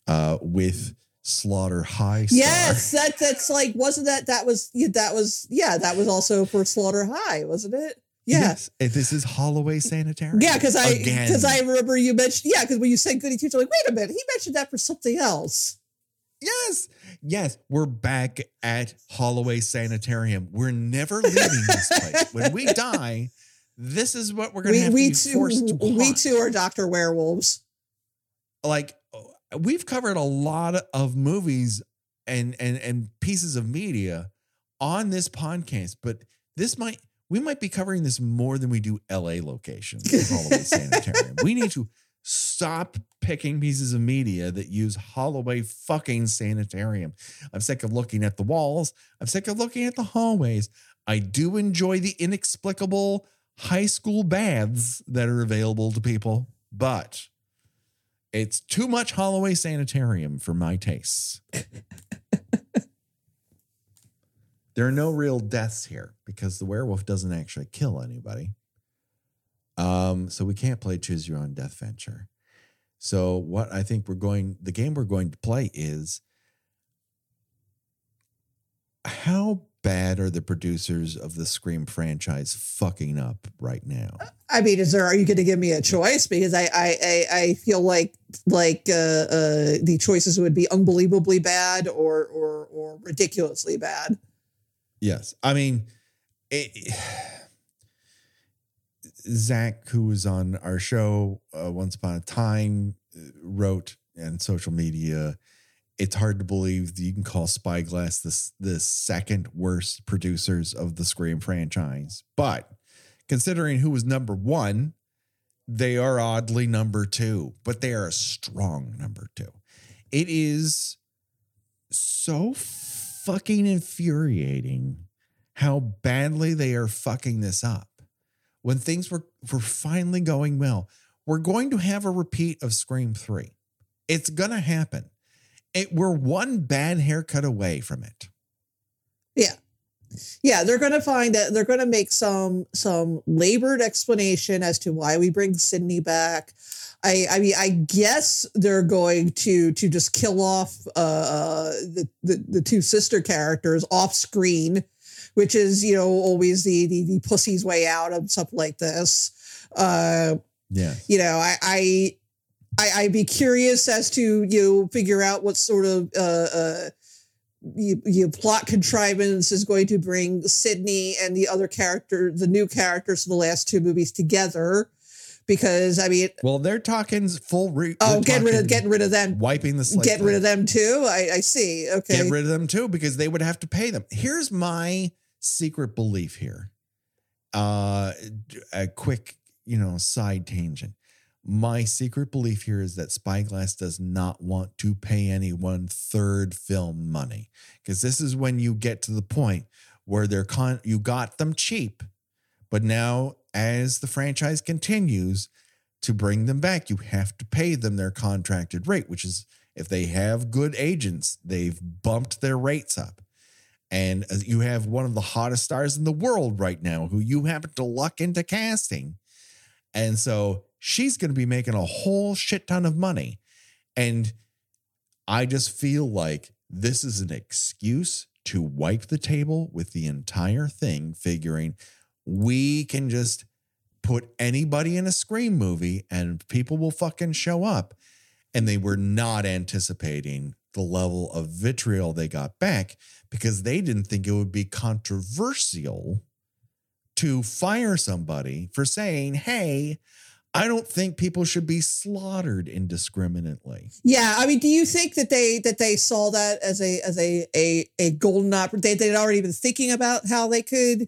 uh, with Slaughter High. Star. Yes, that that's like wasn't that that was that was yeah that was also for Slaughter High, wasn't it? Yeah. Yes. This is Holloway Sanitarium. Yeah, because I because I remember you mentioned yeah, because when you said goody teacher, like, wait a minute, he mentioned that for something else. Yes. Yes. We're back at Holloway Sanitarium. We're never leaving this place. When we *laughs* die, this is what we're gonna we, have we to be forced to watch. We too are Dr. Werewolves. Like we've covered a lot of movies and and and pieces of media on this podcast, but this might we might be covering this more than we do LA locations, of Holloway *laughs* Sanitarium. We need to stop picking pieces of media that use Holloway fucking Sanitarium. I'm sick of looking at the walls. I'm sick of looking at the hallways. I do enjoy the inexplicable high school baths that are available to people, but it's too much Holloway Sanitarium for my tastes. *laughs* There are no real deaths here because the werewolf doesn't actually kill anybody. Um, so we can't play choose your own death venture. So what I think we're going the game we're going to play is how bad are the producers of the Scream franchise fucking up right now? I mean, is there are you going to give me a choice? Because I I I, feel like like uh, uh, the choices would be unbelievably bad or or or ridiculously bad. Yes. I mean, it, Zach, who was on our show uh, once upon a time, uh, wrote and social media it's hard to believe that you can call Spyglass this the second worst producers of the Scream franchise. But considering who was number one, they are oddly number two, but they are a strong number two. It is so fucking infuriating how badly they are fucking this up. When things were, were finally going well, we're going to have a repeat of Scream 3. It's going to happen. It, we're one bad haircut away from it. Yeah. Yeah, they're going to find that they're going to make some some labored explanation as to why we bring Sydney back. I I mean I guess they're going to to just kill off uh, uh the, the the two sister characters off screen, which is you know always the the, the pussy's way out of stuff like this. Uh, yeah, you know I I. I, I'd be curious as to you know, figure out what sort of uh, uh, you, you plot contrivance is going to bring Sydney and the other character, the new characters from the last two movies together. Because I mean, well, they're talking full. Re- oh, getting rid of getting rid of them, wiping the slate, getting rid of them too. I, I see. Okay, get rid of them too because they would have to pay them. Here's my secret belief here. Uh, a quick, you know, side tangent. My secret belief here is that Spyglass does not want to pay anyone third film money because this is when you get to the point where they're con you got them cheap, but now as the franchise continues to bring them back, you have to pay them their contracted rate, which is if they have good agents, they've bumped their rates up. And uh, you have one of the hottest stars in the world right now who you happen to luck into casting. And so she's going to be making a whole shit ton of money. And I just feel like this is an excuse to wipe the table with the entire thing, figuring we can just put anybody in a Scream movie and people will fucking show up. And they were not anticipating the level of vitriol they got back because they didn't think it would be controversial to fire somebody for saying, hey, I don't think people should be slaughtered indiscriminately. Yeah, I mean, do you think that they that they saw that as a as a a, a golden opportunity? They'd already been thinking about how they could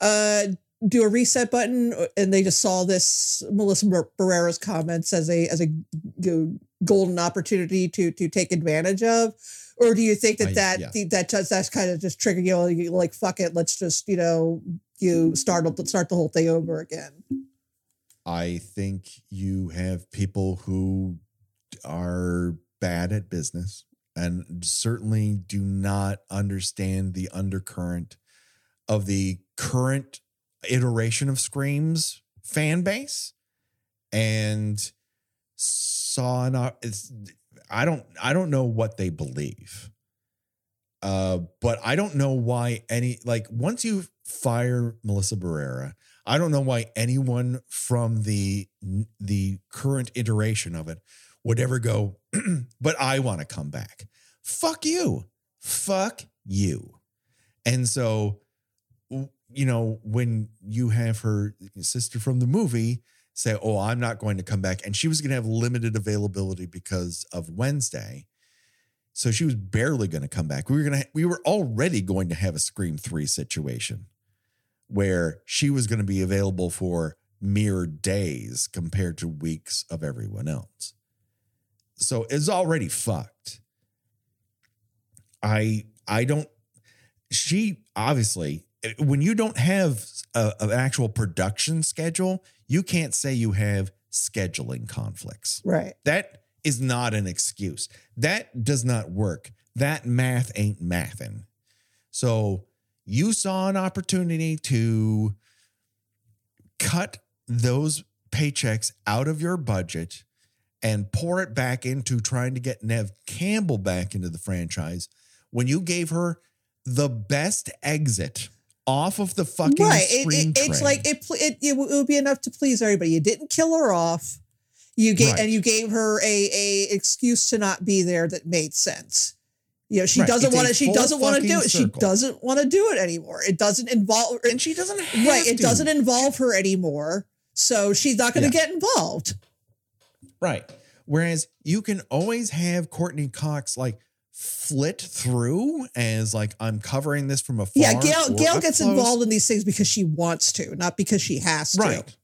uh, do a reset button, and they just saw this Melissa Barrera's comments as a as a golden opportunity to to take advantage of. Or do you think that I, that yeah. that just, that's kind of just triggered you know, like fuck it, let's just you know you start start the whole thing over again? I think you have people who are bad at business and certainly do not understand the undercurrent of the current iteration of Scream's fan base and saw an I don't I don't know what they believe. Uh, but I don't know why any like once you fire Melissa Barrera, I don't know why anyone from the the current iteration of it would ever go, *clears throat* but I want to come back. Fuck you. Fuck you. And so, you know, when you have her sister from the movie say, Oh, I'm not going to come back, and she was going to have limited availability because of Wednesday. So she was barely going to come back. We were going to, we were already going to have a Scream 3 situation where she was going to be available for mere days compared to weeks of everyone else. So it's already fucked. I I don't she obviously when you don't have a, an actual production schedule, you can't say you have scheduling conflicts. Right. That is not an excuse. That does not work. That math ain't mathing. So you saw an opportunity to cut those paychecks out of your budget and pour it back into trying to get Neve Campbell back into the franchise when you gave her the best exit off of the fucking right. It, it, it's like it, it, it would be enough to please everybody. You didn't kill her off. You gave right. and you gave her a a excuse to not be there that made sense. You know, she right. doesn't want to. She doesn't want to do it. Circle. She doesn't want to do it anymore. It doesn't involve, and she doesn't. right. It doesn't involve her anymore. So she's not going to yeah. get involved. Right. Whereas you can always have Courteney Cox like flit through as like I'm covering this from afar. Yeah, Gail Gail gets close. involved in these things because she wants to, not because she has to. Right.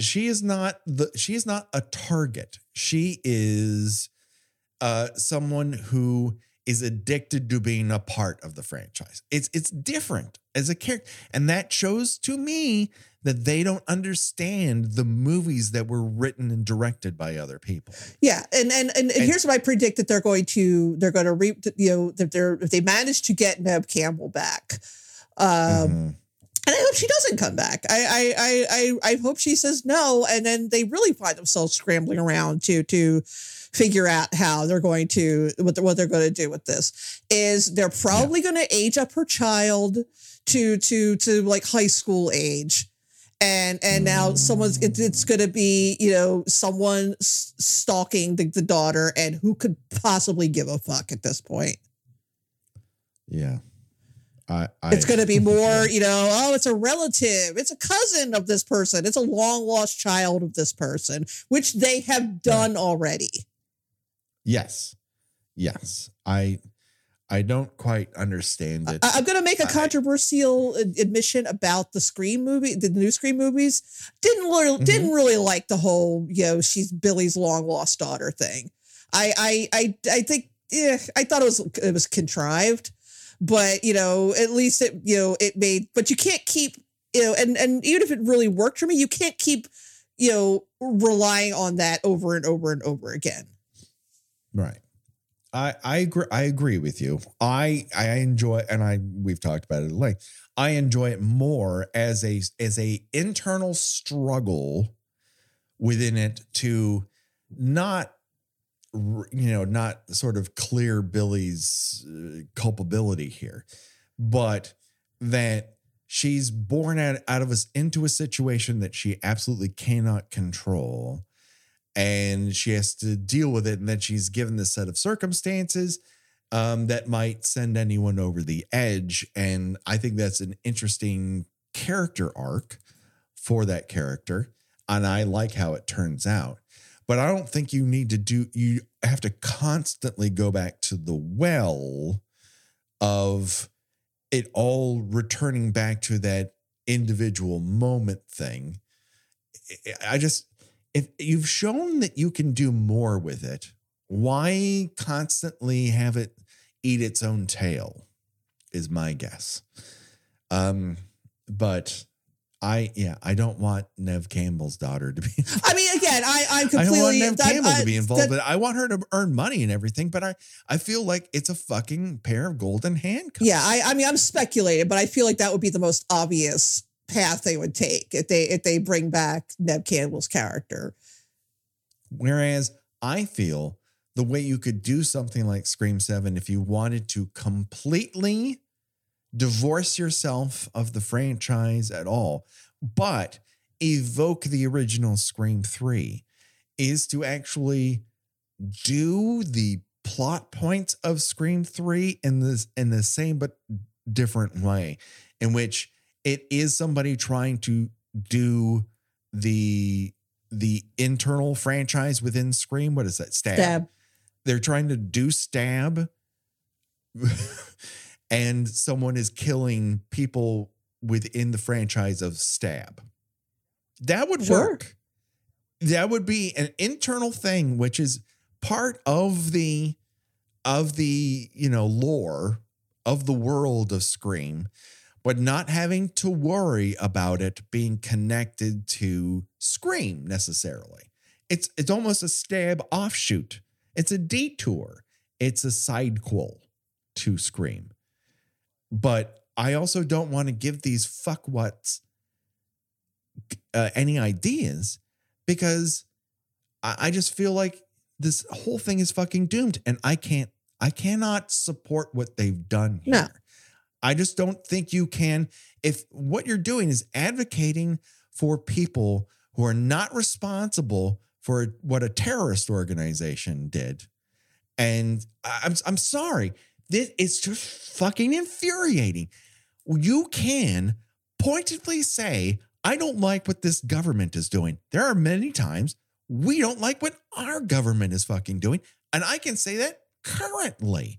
She is not the she is not a target. She is uh someone who is addicted to being a part of the franchise. It's it's different as a character. And that shows to me that they don't understand the movies that were written and directed by other people. Yeah, and and and, and, And- here's what I predict that they're going to they're going to reap you know that they're if they manage to get Neve Campbell back. Um, Mhm. And I hope she doesn't come back. I, I I I I hope she says no, and then they really find themselves scrambling around to to figure out how they're going to what they're, what they're going to do with this. Is they're probably going to age up her child to to to like high school age, and and now someone's it, it's going to be you know someone stalking the, the daughter, and who could possibly give a fuck at this point? Yeah. I, I It's going to be *laughs* more, you know, oh, it's a relative, it's a cousin of this person, it's a long lost child of this person, which they have done already. Yes. Yes. I I don't quite understand it. I, am going to make a controversial ad- admission about the Scream movie, the new Scream movies. Didn't really, Mhm. didn't really like the whole, you know, she's Billy's long lost daughter thing. I, I, I, I think, yeah, I thought it was it was contrived, but you know, at least it, you know, it made. But you can't keep, you know, and and even if it really worked for me, you can't keep, you know, relying on that over and over and over again. Right. I I agree I agree with you. I I enjoy and I we've talked about it at length. I enjoy it more as a as a internal struggle within it to not you know not sort of clear Billy's uh, culpability here, but that she's born out out of us into a situation that she absolutely cannot control and she has to deal with it and then she's given this set of circumstances um, that might send anyone over the edge and i think that's an interesting character arc for that character and i like how it turns out. But i don't think you need to do you have to constantly go back to the well of it all returning back to that individual moment thing. I- i just if you've shown that you can do more with it, why constantly have it eat its own tail? Is my guess. Um, but I yeah, I don't want Neve Campbell's daughter to be. I mean, again, I I'm I don't want Neve that- Campbell I- to be involved, that- but I want her to earn money and everything. But I I feel like it's a fucking pair of golden handcuffs. Yeah, I, I mean, I'm speculating, but I feel like that would be the most obvious path they would take if they if they bring back Neve Campbell's character. Whereas I feel the way you could do something like Scream 7 if you wanted to completely divorce yourself of the franchise at all, but evoke the original Scream 3 is to actually do the plot points of Scream 3 in this in the same but different way in which it is somebody trying to do the the internal franchise within Scream. What is that? Stab. Stab. They're trying to do stab, *laughs* and someone is killing people within the franchise of stab. That would Sure. work. That would be an internal thing, which is part of the of the you know lore of the world of Scream, but not having to worry about it being connected to Scream necessarily. It's it's almost a stab offshoot. It's a detour. It's a sidequel to Scream. But I also don't want to give these fuckwats uh, any ideas because I, I just feel like this whole thing is fucking doomed, and I can't. I cannot support what they've done here. No. I just don't think you can. If what you're doing is advocating for people who are not responsible for what a terrorist organization did, and I'm I'm sorry, this it's just fucking infuriating. You can pointedly say, I don't like what this government is doing. There are many times we don't like what our government is fucking doing. And I can say that currently.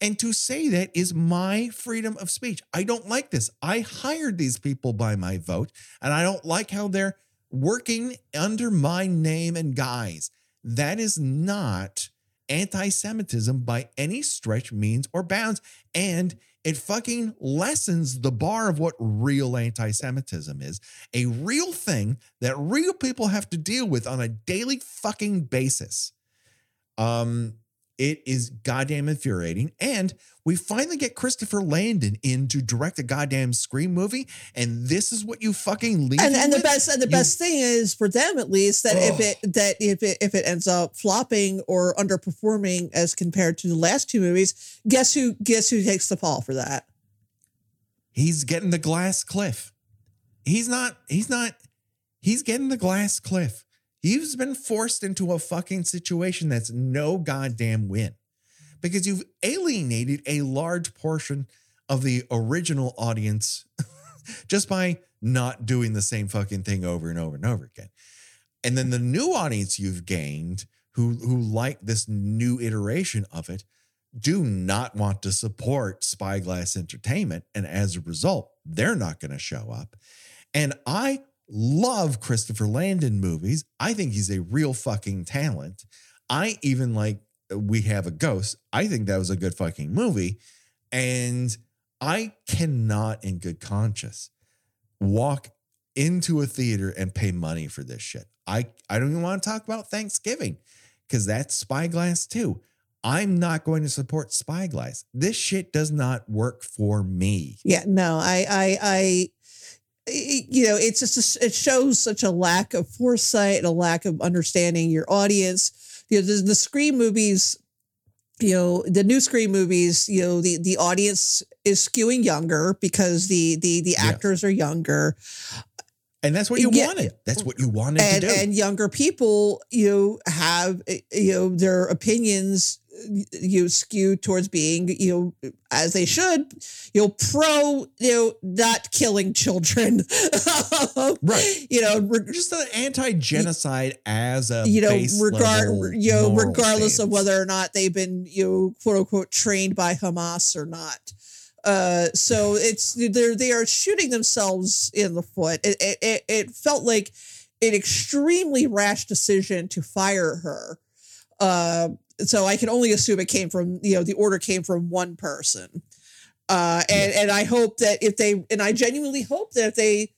And to say that is my freedom of speech. I don't like this. I hired these people by my vote, and I don't like how they're working under my name and guise. That is not anti Semitism by any stretch, means, or bounds. And it fucking lessens the bar of what real anti Semitism is a real thing that real people have to deal with on a daily fucking basis. Um, it is goddamn infuriating. And we finally get Christopher Landon in to direct a goddamn Scream movie, and this is what you fucking leave. And, and the best and the You- best thing is for them at least that if it that if it if it ends up flopping or underperforming as compared to the last two movies, guess who guess who takes the fall for that? he's getting the glass cliff. He's not, he's not, he's getting the glass cliff. He's been forced into a fucking situation that's no goddamn win because you've alienated a large portion of the original audience *laughs* just by not doing the same fucking thing over and over and over again. And then the new audience you've gained who who like this new iteration of it do not want to support Spyglass Entertainment. And as a result, they're not going to show up. And I love Christopher Landon movies. I think he's a real fucking talent. I even like uh, We Have a Ghost. I think that was a good fucking movie. And I cannot, in good conscience, walk into a theater and pay money for this shit. I, I don't even want to talk about Thanksgiving because that's Spyglass too. I'm not going to support Spyglass. This shit does not work for me. Yeah, no, I, I, I, you know, it's just it shows such a lack of foresight and a lack of understanding your audience. You know, the, the Scream movies, you know, the new Scream movies, you know, the the audience is skewing younger because the the the Yeah. actors are younger. And that's what you Yeah. wanted. That's what you wanted and to do. and younger people you know, have eh, you know their opinions you skew towards being you know as they should you know pro you know not killing children. *laughs* Right. you know re- just an anti-genocide as a you know regard you know regardless of whether or not they've been you know quote unquote trained by Hamas or not. Uh so it's they're they are shooting themselves in the foot. It it, it, it felt like an extremely rash decision to fire her. Uh so i can only assume it came from you know the order came from one person uh and and i hope that if they and i genuinely hope that if they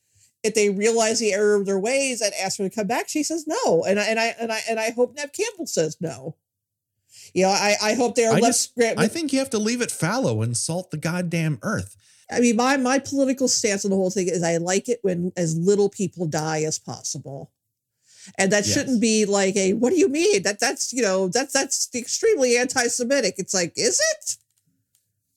if they realize the error of their ways and ask her to come back, she says no. And I and I and I and I hope Neve Campbell says no. You know, I, I hope they are I left just- I think you have to leave it fallow and salt the goddamn earth. I mean, my my political stance on the whole thing is I like it when as little people die as possible. And that Yes. shouldn't be like a what do you mean? That that's you know, that's that's extremely anti-Semitic. It's like, is it?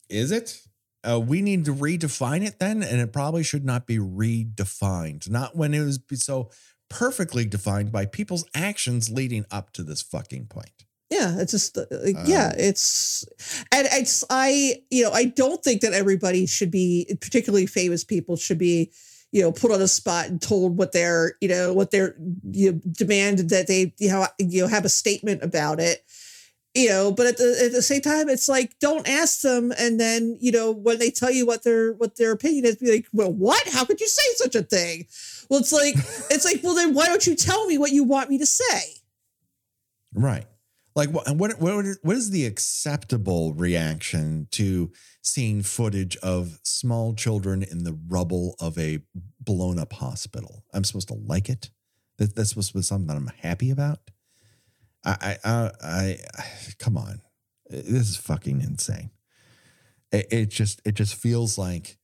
Is it? Uh, we need to redefine it then, and it probably should not be redefined. Not when it was so perfectly defined by people's actions leading up to this fucking point. Yeah, it's just uh, yeah, Um, it's and it's I you know I don't think that everybody should be particularly famous people should be you know put on the spot and told what their you know what their you know, demand that they you know you know have a statement about it you know but at the at the same time it's like don't ask them. And then you know when they tell you what their what their opinion is be like well what? How could you say such a thing? Well it's like it's like well then why don't you tell me what you want me to say? Right. Like what what what what is the acceptable reaction to seeing footage of small children in the rubble of a blown up hospital? I'm supposed to like it. That that's supposed to be something that I'm happy about. I I uh, I, I *sighs* come on. This is fucking insane. It, it just it just feels like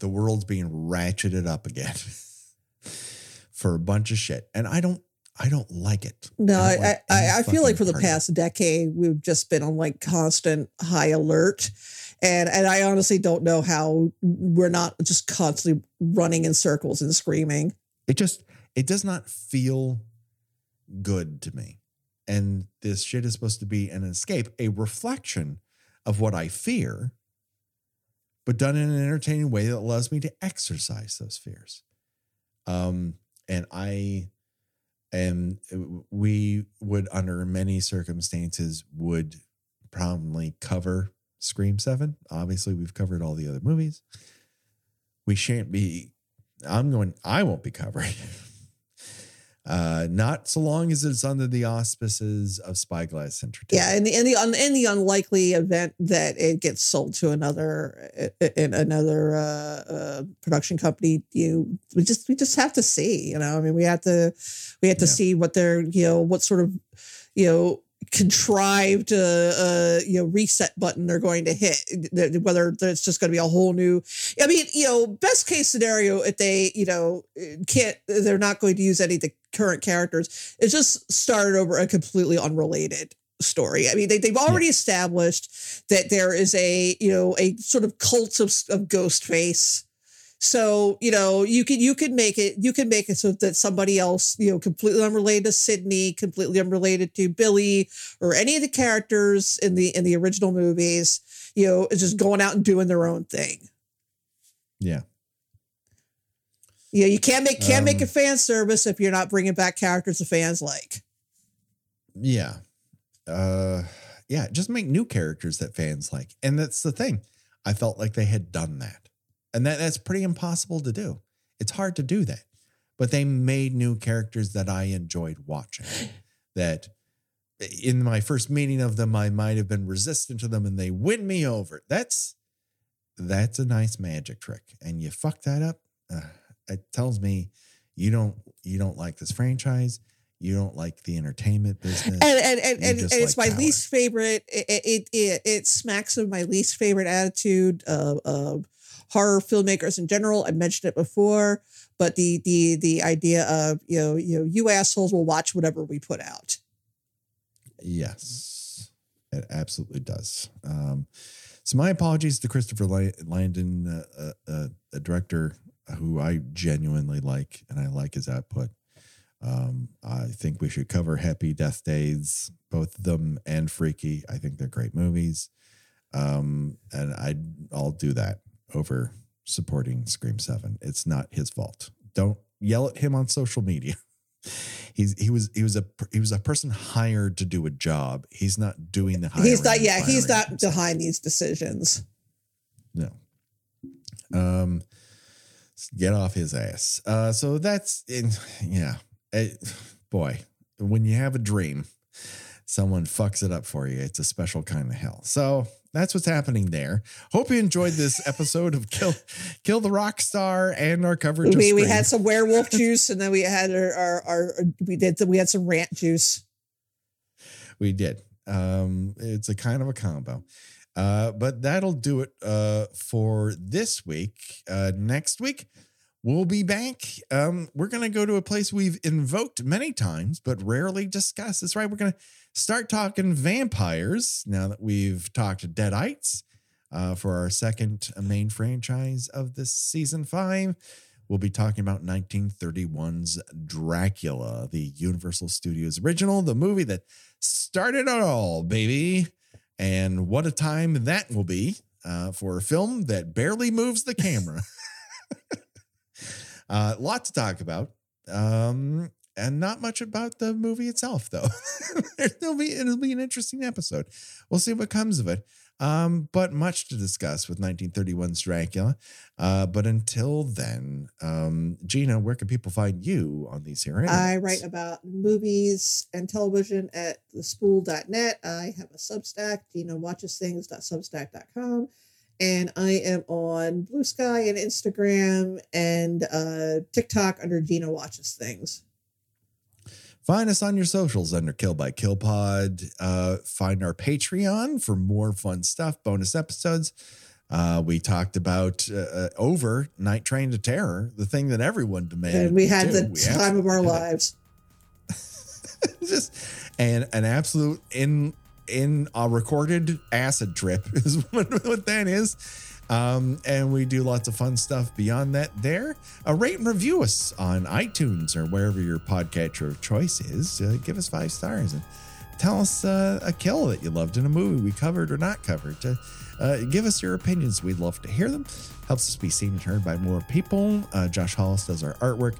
the world's being ratcheted up again *laughs* for a bunch of shit. And I don't I don't like it. No, I, like I, I feel like for the part of it. past decade, we've just been on like constant high alert. And and I honestly don't know how we're not just constantly running in circles and screaming. it just it does not feel good to me and this shit is supposed to be an escape a reflection of what i fear but done in an entertaining way that allows me to exercise those fears um and i am uh, we would under many circumstances would probably cover Scream 7. Obviously, we've covered all the other movies. We shan't be, I'm going, I won't be covering. *laughs* Uh, not so long as it's under the auspices of Spyglass Entertainment. Yeah, in the in the un, in the unlikely event that it gets sold to another in another uh, uh, production company, you we just we just have to see. You know, I mean, we have to we have to Yeah. see what they're you know what sort of you know contrived uh, uh you know reset button they're going to hit whether it's just going to be a whole new i mean you know best case scenario if they you know can't they're not going to use any of the current characters It just started over a completely unrelated story i mean they, they've already established that there is a you know a sort of cult of, of ghost face so you know you can you could make it you can make it so that somebody else you know completely unrelated to Sydney, completely unrelated to Billy or any of the characters in the in the original movies, you know, is just going out and doing their own thing. Yeah. Yeah, you can't make can't make Um, a fan service if you're not bringing back characters the fans like. Yeah. Uh yeah, just make new characters that fans like. And that's the thing. I felt like they had done that. And that that's pretty impossible to do. It's hard to do that. But they made new characters that I enjoyed watching. *gasps* That in my first meeting of them I might have been resistant to them and they win me over. That's that's a nice magic trick. And you fuck that up, uh, it tells me you don't you don't like this franchise. You don't like the entertainment business. And and and, and, and it's like my power. least favorite. It, it it it smacks of my least favorite attitude of, of horror filmmakers in general. I mentioned it before, but the the the idea of you know you know you assholes will watch whatever we put out. Yes, it absolutely does. Um, so my apologies to Christopher Landon, uh, uh, uh, a director who I genuinely like, and I like his output. Um, I think we should cover Happy Death Days, both them and Freaky. I think they're great movies, um, and I I'll do that over supporting Scream Seven. It's not his fault. Don't yell at him on social media. *laughs* He's he was he was a he was a person hired to do a job. He's not doing the hiring. he's not. Yeah, he's not behind these decisions. No. Um, get off his ass. Uh, so that's in, yeah. Eh, boy, when you have a dream, someone fucks it up for you. It's a special kind of hell. So that's what's happening there. Hope you enjoyed this episode of Kill Kill the Rock Star and our coverage. We of we had some werewolf juice, and then we had our our, our we did we had some rant juice. We did. Um, it's a kind of a combo. Uh, but that'll do it uh, for this week. Uh, next week, we'll be back. Um, we're going to go to a place we've invoked many times, but rarely discussed. That's right. We're going to start talking vampires now that we've talked Deadites uh, for our second main franchise of this season five. We'll be talking about 1931's Dracula, the Universal Studios original, the movie that started it all, baby. And what a time that will be uh, for a film that barely moves the camera. *laughs* uh, lot to talk about. Um, and not much about the movie itself, though. *laughs* it'll be it'll be an interesting episode. We'll see what comes of it. Um, but much to discuss with 1931's Dracula. Uh, but until then, um, Gena, where can people find you on these here? I write about movies and television at thespool.net. I have a Substack, Gena watches things.substack.com. And I am on Bluesky and Instagram and uh, TikTok under Gena Watches Things. Find us on your socials under Kill by Kill Pod. Uh, find our Patreon for more fun stuff, bonus episodes. Uh, we talked about uh, uh, over Night Train to Terror, the thing that everyone demanded. And we had do. the We time of our *laughs* lives. *laughs* just and an absolute in in a recorded acid trip *laughs* is what, what that is. Um, and we do lots of fun stuff beyond that there. Uh, rate and review us on iTunes or wherever your podcatcher of choice is. Uh, give us five stars and tell us uh, a kill that you loved in a movie we covered or not covered. Uh, uh, give us your opinions. We'd love to hear them. Helps us be seen and heard by more people. Uh, Josh Hollis does our artwork.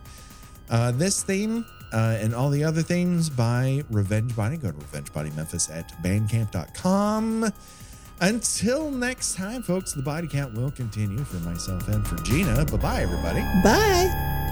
This theme uh, and all the other things by Revenge Body. Go to Revenge Body Memphis at bandcamp.com. Until next time, folks, the body count will continue for myself and for Gena. Bye bye, everybody. Bye.